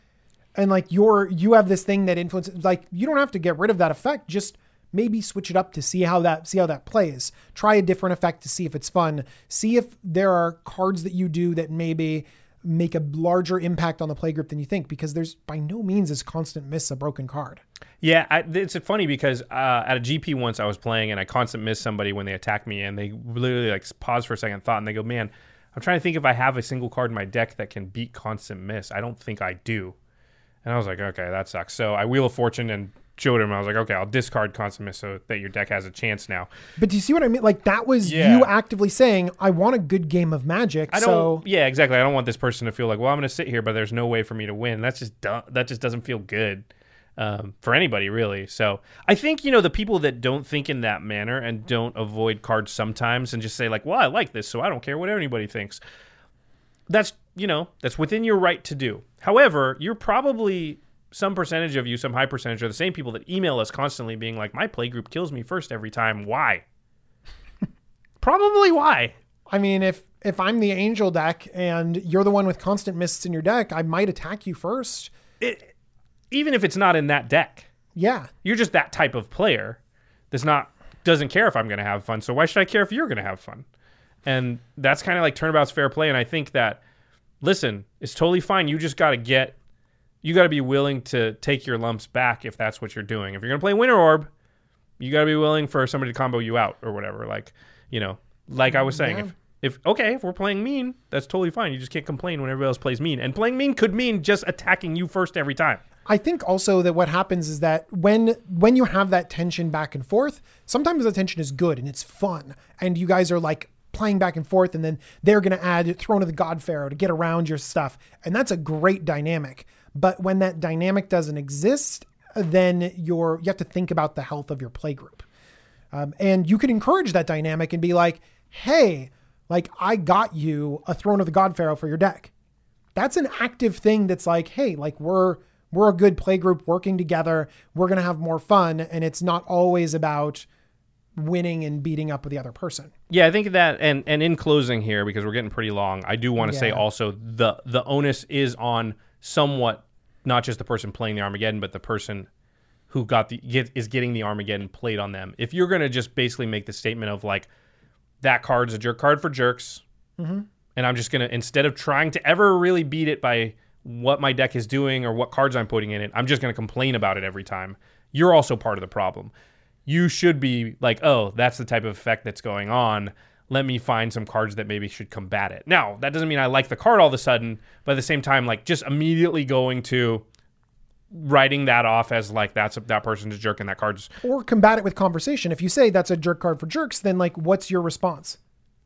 and like you're you have this thing that influences. Like you don't have to get rid of that effect. Just maybe switch it up to see how that see how that plays. Try a different effect to see if it's fun. See if there are cards that you do that maybe make a larger impact on the playgroup than you think. Because there's by no means is Constant Mists a broken card. Yeah, I, it's funny because uh, at a GP once I was playing and I constant miss somebody when they attack me and they literally like pause for a second, thought, and they go, "Man, I'm trying to think if I have a single card in my deck that can beat Constant Mists. I don't think I do. And I was like, okay, that sucks. So I Wheel of Fortune and showed him. I was like, okay, I'll discard Consummate so that your deck has a chance now. But do you see what I mean? Like that was Yeah. you actively saying, "I want a good game of Magic." I don't. so yeah, exactly. I don't want this person to feel like, well, I'm going to sit here, but there's no way for me to win. That's just dumb. That just doesn't feel good um, for anybody, really. So I think you know the people that don't think in that manner and don't avoid cards sometimes and just say like, well, I like this, so I don't care what anybody thinks. That's you know that's within your right to do. However, you're probably some percentage of you, some high percentage, are the same people that email us constantly, being like, my play group kills me first every time. Why? probably why. I mean, if if I'm the Angel deck and you're the one with constant mists in your deck, I might attack you first. It, even if it's not in that deck. Yeah, You're just that type of player that's not doesn't care if I'm going to have fun. So why should I care if you're going to have fun? And that's kind of like turnabout's fair play. And I think that listen, it's totally fine. You just got to get you got to be willing to take your lumps back if that's what you're doing. If you're going to play Winter Orb, you got to be willing for somebody to combo you out or whatever. Like you know, like I was saying, Yeah. if if okay, if we're playing mean, that's totally fine. You just can't complain when everybody else plays mean. And playing mean could mean just attacking you first every time. I think also that what happens is that when when you have that tension back and forth, sometimes the tension is good and it's fun, and you guys are like playing back and forth, and then they're to add Throne of the God Pharaoh to get around your stuff, and that's a great dynamic. But when that dynamic doesn't exist, then you're you have to think about the health of your play group. Um, and you can encourage that dynamic and be like, hey, like I got you a Throne of the God Pharaoh for your deck. That's an active thing that's like, hey, like we're we're a good play group working together. We're gonna have more fun, and it's not always about winning and beating up with the other person. Yeah, I think that, and and in closing here, because we're getting pretty long, I do want to say also the the onus is on somewhat not just the person playing the Armageddon, but the person who got the get, is getting the Armageddon played on them. If you're gonna just basically make the statement of like that card's a jerk card for jerks, mm-hmm. and I'm just gonna instead of trying to ever really beat it by what my deck is doing or what cards I'm putting in it, I'm just gonna complain about it every time. You're also part of the problem. You should be like, oh, that's the type of effect that's going on. Let me find some cards that maybe should combat it. Now, that doesn't mean I like the card all of a sudden, but at the same time, like just immediately going to writing that off as like that's a, that person's a jerk and that card's Or combat it with conversation. If you say that's a jerk card for jerks, then like what's your response?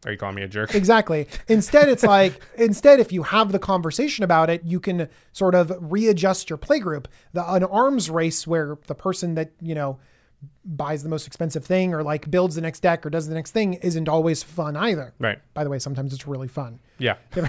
are you calling me a jerk? Exactly. Instead, it's like instead, if you have the conversation about it, you can sort of readjust your playgroup. The an arms race where the person that you know buys the most expensive thing or like builds the next deck or does the next thing isn't always fun either. Right. By the way, sometimes it's really fun. Yeah.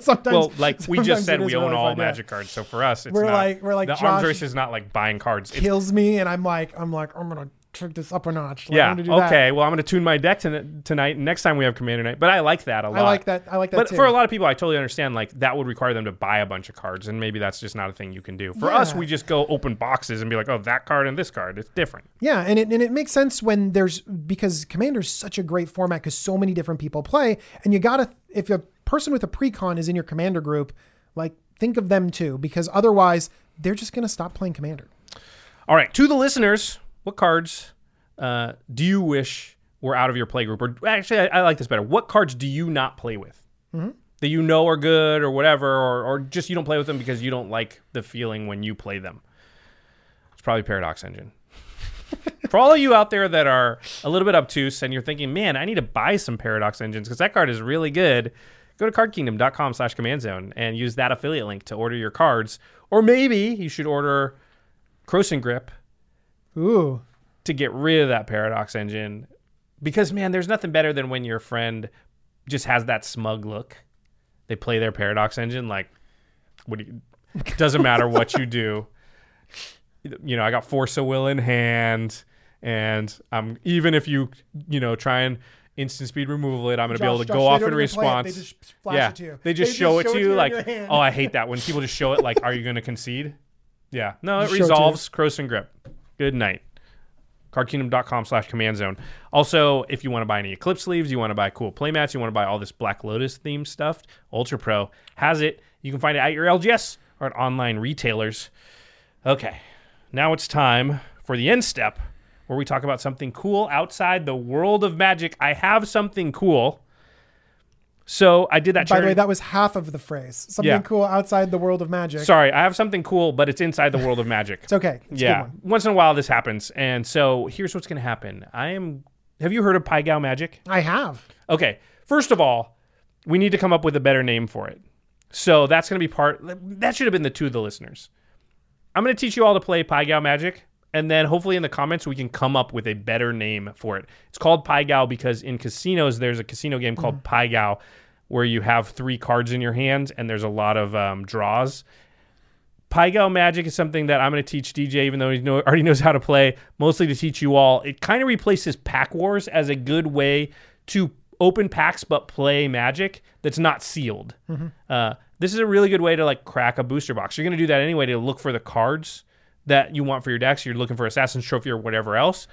sometimes, Well, like we just said, we own really all fun, yeah. Magic cards, so for us, it's We're not, like- we're like, the arms race is not like buying cards. It's, Kills me, and I'm like, I'm like, I'm gonna take this up a notch. Like, yeah. Do that. Okay. Well, I'm going to tune my deck ton- tonight. and Next time we have Commander Night, but I like that a lot. I like that. I like that But too. for a lot of people, I totally understand. Like that would require them to buy a bunch of cards, and maybe that's just not a thing you can do. For us, we just go open boxes and be like, "Oh, that card and this card, it's different." Yeah, and it and it makes sense when there's because Commander's such a great format because so many different people play, and you gotta if a person with a precon is in your Commander group, like think of them too, because otherwise they're just gonna stop playing Commander. All right, to the listeners, what cards uh, do you wish were out of your play group? Or actually, I, I like this better. What cards do you not play with that you know are good or whatever, or, or just you don't play with them because you don't like the feeling when you play them? It's probably Paradox Engine. For all of you out there that are a little bit obtuse and you're thinking, man, I need to buy some Paradox Engines because that card is really good, go to cardkingdom.com slash command zone and use that affiliate link to order your cards. Or maybe you should order Krosan Grip Ooh, to get rid of that paradox engine. Because man there's nothing better than when your friend just has that smug look. They play their paradox engine like what do you doesn't matter what you do. You know i got force of will in hand and um even if you you know try and instant speed removal it i'm going to be able to Josh, go off in don't even play it, response. They just flash yeah. it to you. they just They show it to you like oh i hate that when people just show it like are you going to concede yeah. No it Just show it resolves Krosan Grip good night. Cardkingdom.com slash command zone. Also if you want to buy any eclipse sleeves you want to buy cool playmats you want to buy all this black lotus themed stuff ultra pro has it. You can find it at your lgs or at online retailers. Okay now it's time for the end step where we talk about something cool outside the world of magic. I have something cool So I did that. By the way, that was half of the phrase. Something Yeah. cool outside the world of magic. Sorry, I have something cool, but it's inside the world of magic. It's okay. It's a good yeah, one. once in a while this happens, and so here's what's going to happen. I am. Have you heard of Pai Gow Magic? I have. Okay, first of all, we need to come up with a better name for it. So that's going to be part. That should have been the two of the listeners. I'm going to teach you all to play Pai Gow Magic, and then hopefully in the comments we can come up with a better name for it. It's called Pai Gow because in casinos there's a casino game called mm. Pai Gow where you have three cards in your hand and there's a lot of um, draws. Pai Gow Magic is something that I'm going to teach DJ, even though he know, already knows how to play, mostly to teach you all. It kind of replaces Pack Wars as a good way to open packs but play Magic that's not sealed. Uh, this is a really good way to like crack a booster box. You're going to do that anyway to look for the cards that you want for your decks. You're looking for Assassin's Trophy or whatever else.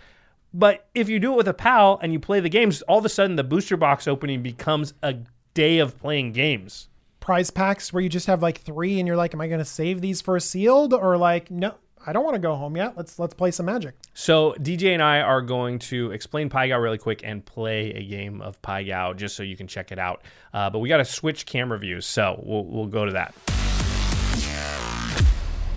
But if you do it with a pal and you play the games, all of a sudden the booster box opening becomes a day of playing games. Prize packs where you just have like three, and you're like, "Am I going to save these for a sealed?" Or like, "No, I don't want to go home yet. Let's let's play some magic." So DJ and I are going to explain Pai Gow really quick and play a game of Pai Gow just so you can check it out. Uh, but we got to switch camera views, so we'll, we'll go to that.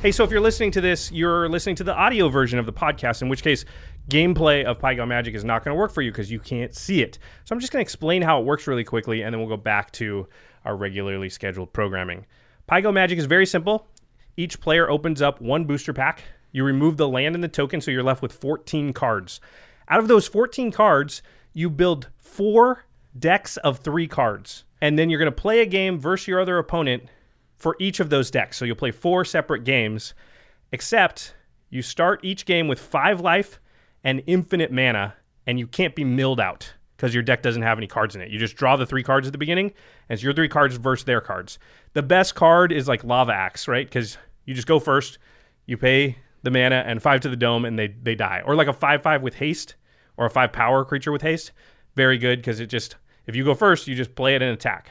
Hey, so if you're listening to this, you're listening to the audio version of the podcast, in which case gameplay of Gow Magic is not going to work for you because you can't see it. So I'm just going to explain how it works really quickly, and then we'll go back to our regularly scheduled programming. Pai Gow Magic is very simple. Each player opens up one booster pack. You remove the land and the token, so you're left with 14 cards. Out of those 14 cards, you build four decks of three cards. And then you're going to play a game versus your other opponent for each of those decks. So you'll play four separate games, except you start each game with five life and infinite mana, and you can't be milled out because your deck doesn't have any cards in it. You just draw the three cards at the beginning, and it's your three cards versus their cards. The best card is like Lava Axe, right? Because you just go first, you pay the mana and five to the dome, and they they die. Or like a five five with haste, or a five power creature with haste. Very good because it just if you go first, you just play it and attack.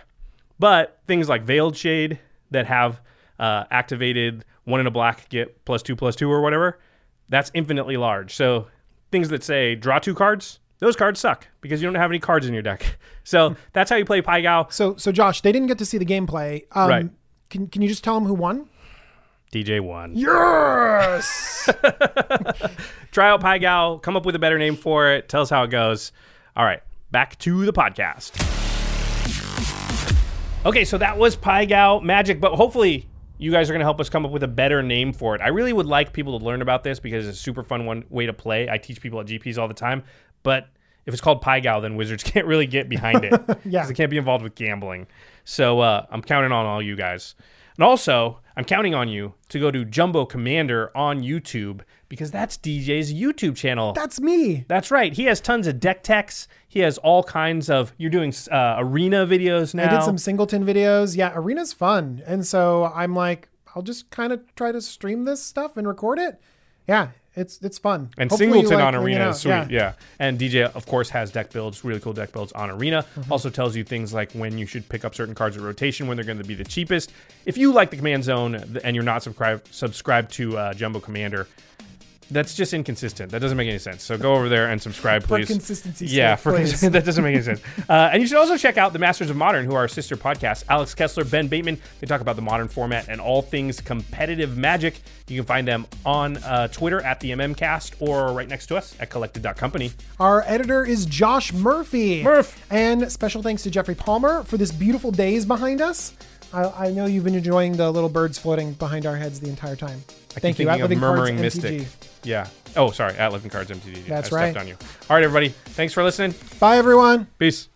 But things like Veiled Shade that have uh, activated one in a black get plus two plus two or whatever, that's infinitely large. So things that say draw two cards, those cards suck because you don't have any cards in your deck. So that's how you play Pai Gow. So so Josh, they didn't get to see the gameplay. Um, Right. Can can you just tell them who won? DJ won. Yes. Try out Pai Gow, come up with a better name for it, tell us how it goes. All right, back to the podcast. Okay, so that was Pai Gow Magic, but hopefully you guys are going to help us come up with a better name for it. I really would like people to learn about this because it's a super fun one way to play. I teach people at GPs all the time, but if it's called Pai Gow, then Wizards can't really get behind it. Yeah. 'Cause They can't be involved with gambling. So uh, I'm counting on all you guys. And also, I'm counting on you to go to Jumbo Commander on YouTube because that's DJ's YouTube channel. That's me. That's right. He has tons of deck techs. He has all kinds of. You're doing uh, arena videos now. I did some singleton videos. Yeah, arena's fun. And so I'm like, I'll just kind of try to stream this stuff and record it. Yeah, it's it's fun. And Hopefully Singleton like on Arena is sweet. Yeah. And DJ, of course, has deck builds, really cool deck builds on Arena. Mm-hmm. Also tells you things like when you should pick up certain cards at rotation, when they're going to be the cheapest. If you like the Command Zone and you're not subscribed subscribed to uh, Jumbo Commander, that's just inconsistent. That doesn't make any sense. So go over there and subscribe, please. For please. consistency's yeah, sake, for please. that doesn't make any sense. Uh, and you should also check out the Masters of Modern, who are our sister podcast. Alex Kessler, Ben Bateman. They talk about the modern format and all things competitive magic. You can find them on uh, Twitter at the MMCast or right next to us at collected.company. Our editor is Josh Murphy. Murph. And special thanks to Jeffrey Palmer for this beautiful days behind us. I, I know you've been enjoying the little birds floating behind our heads the entire time. I Thank you. of Living Cards Murmuring MTG. Mystic. Yeah. Oh, sorry. At Living Cards MTG. That's I stepped right. on you. All right, everybody. Thanks for listening. Bye, everyone. Peace.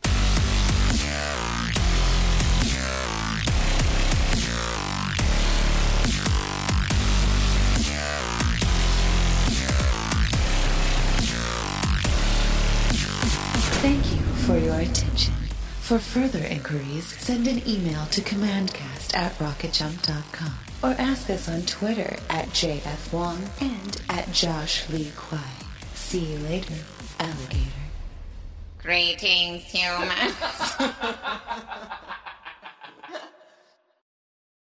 Thank you for your attention. For further inquiries, send an email to commandcast at rocketjump.com or ask us on Twitter at JF Wong and at Josh Lee Kwai. See you later, alligator. Greetings, humans.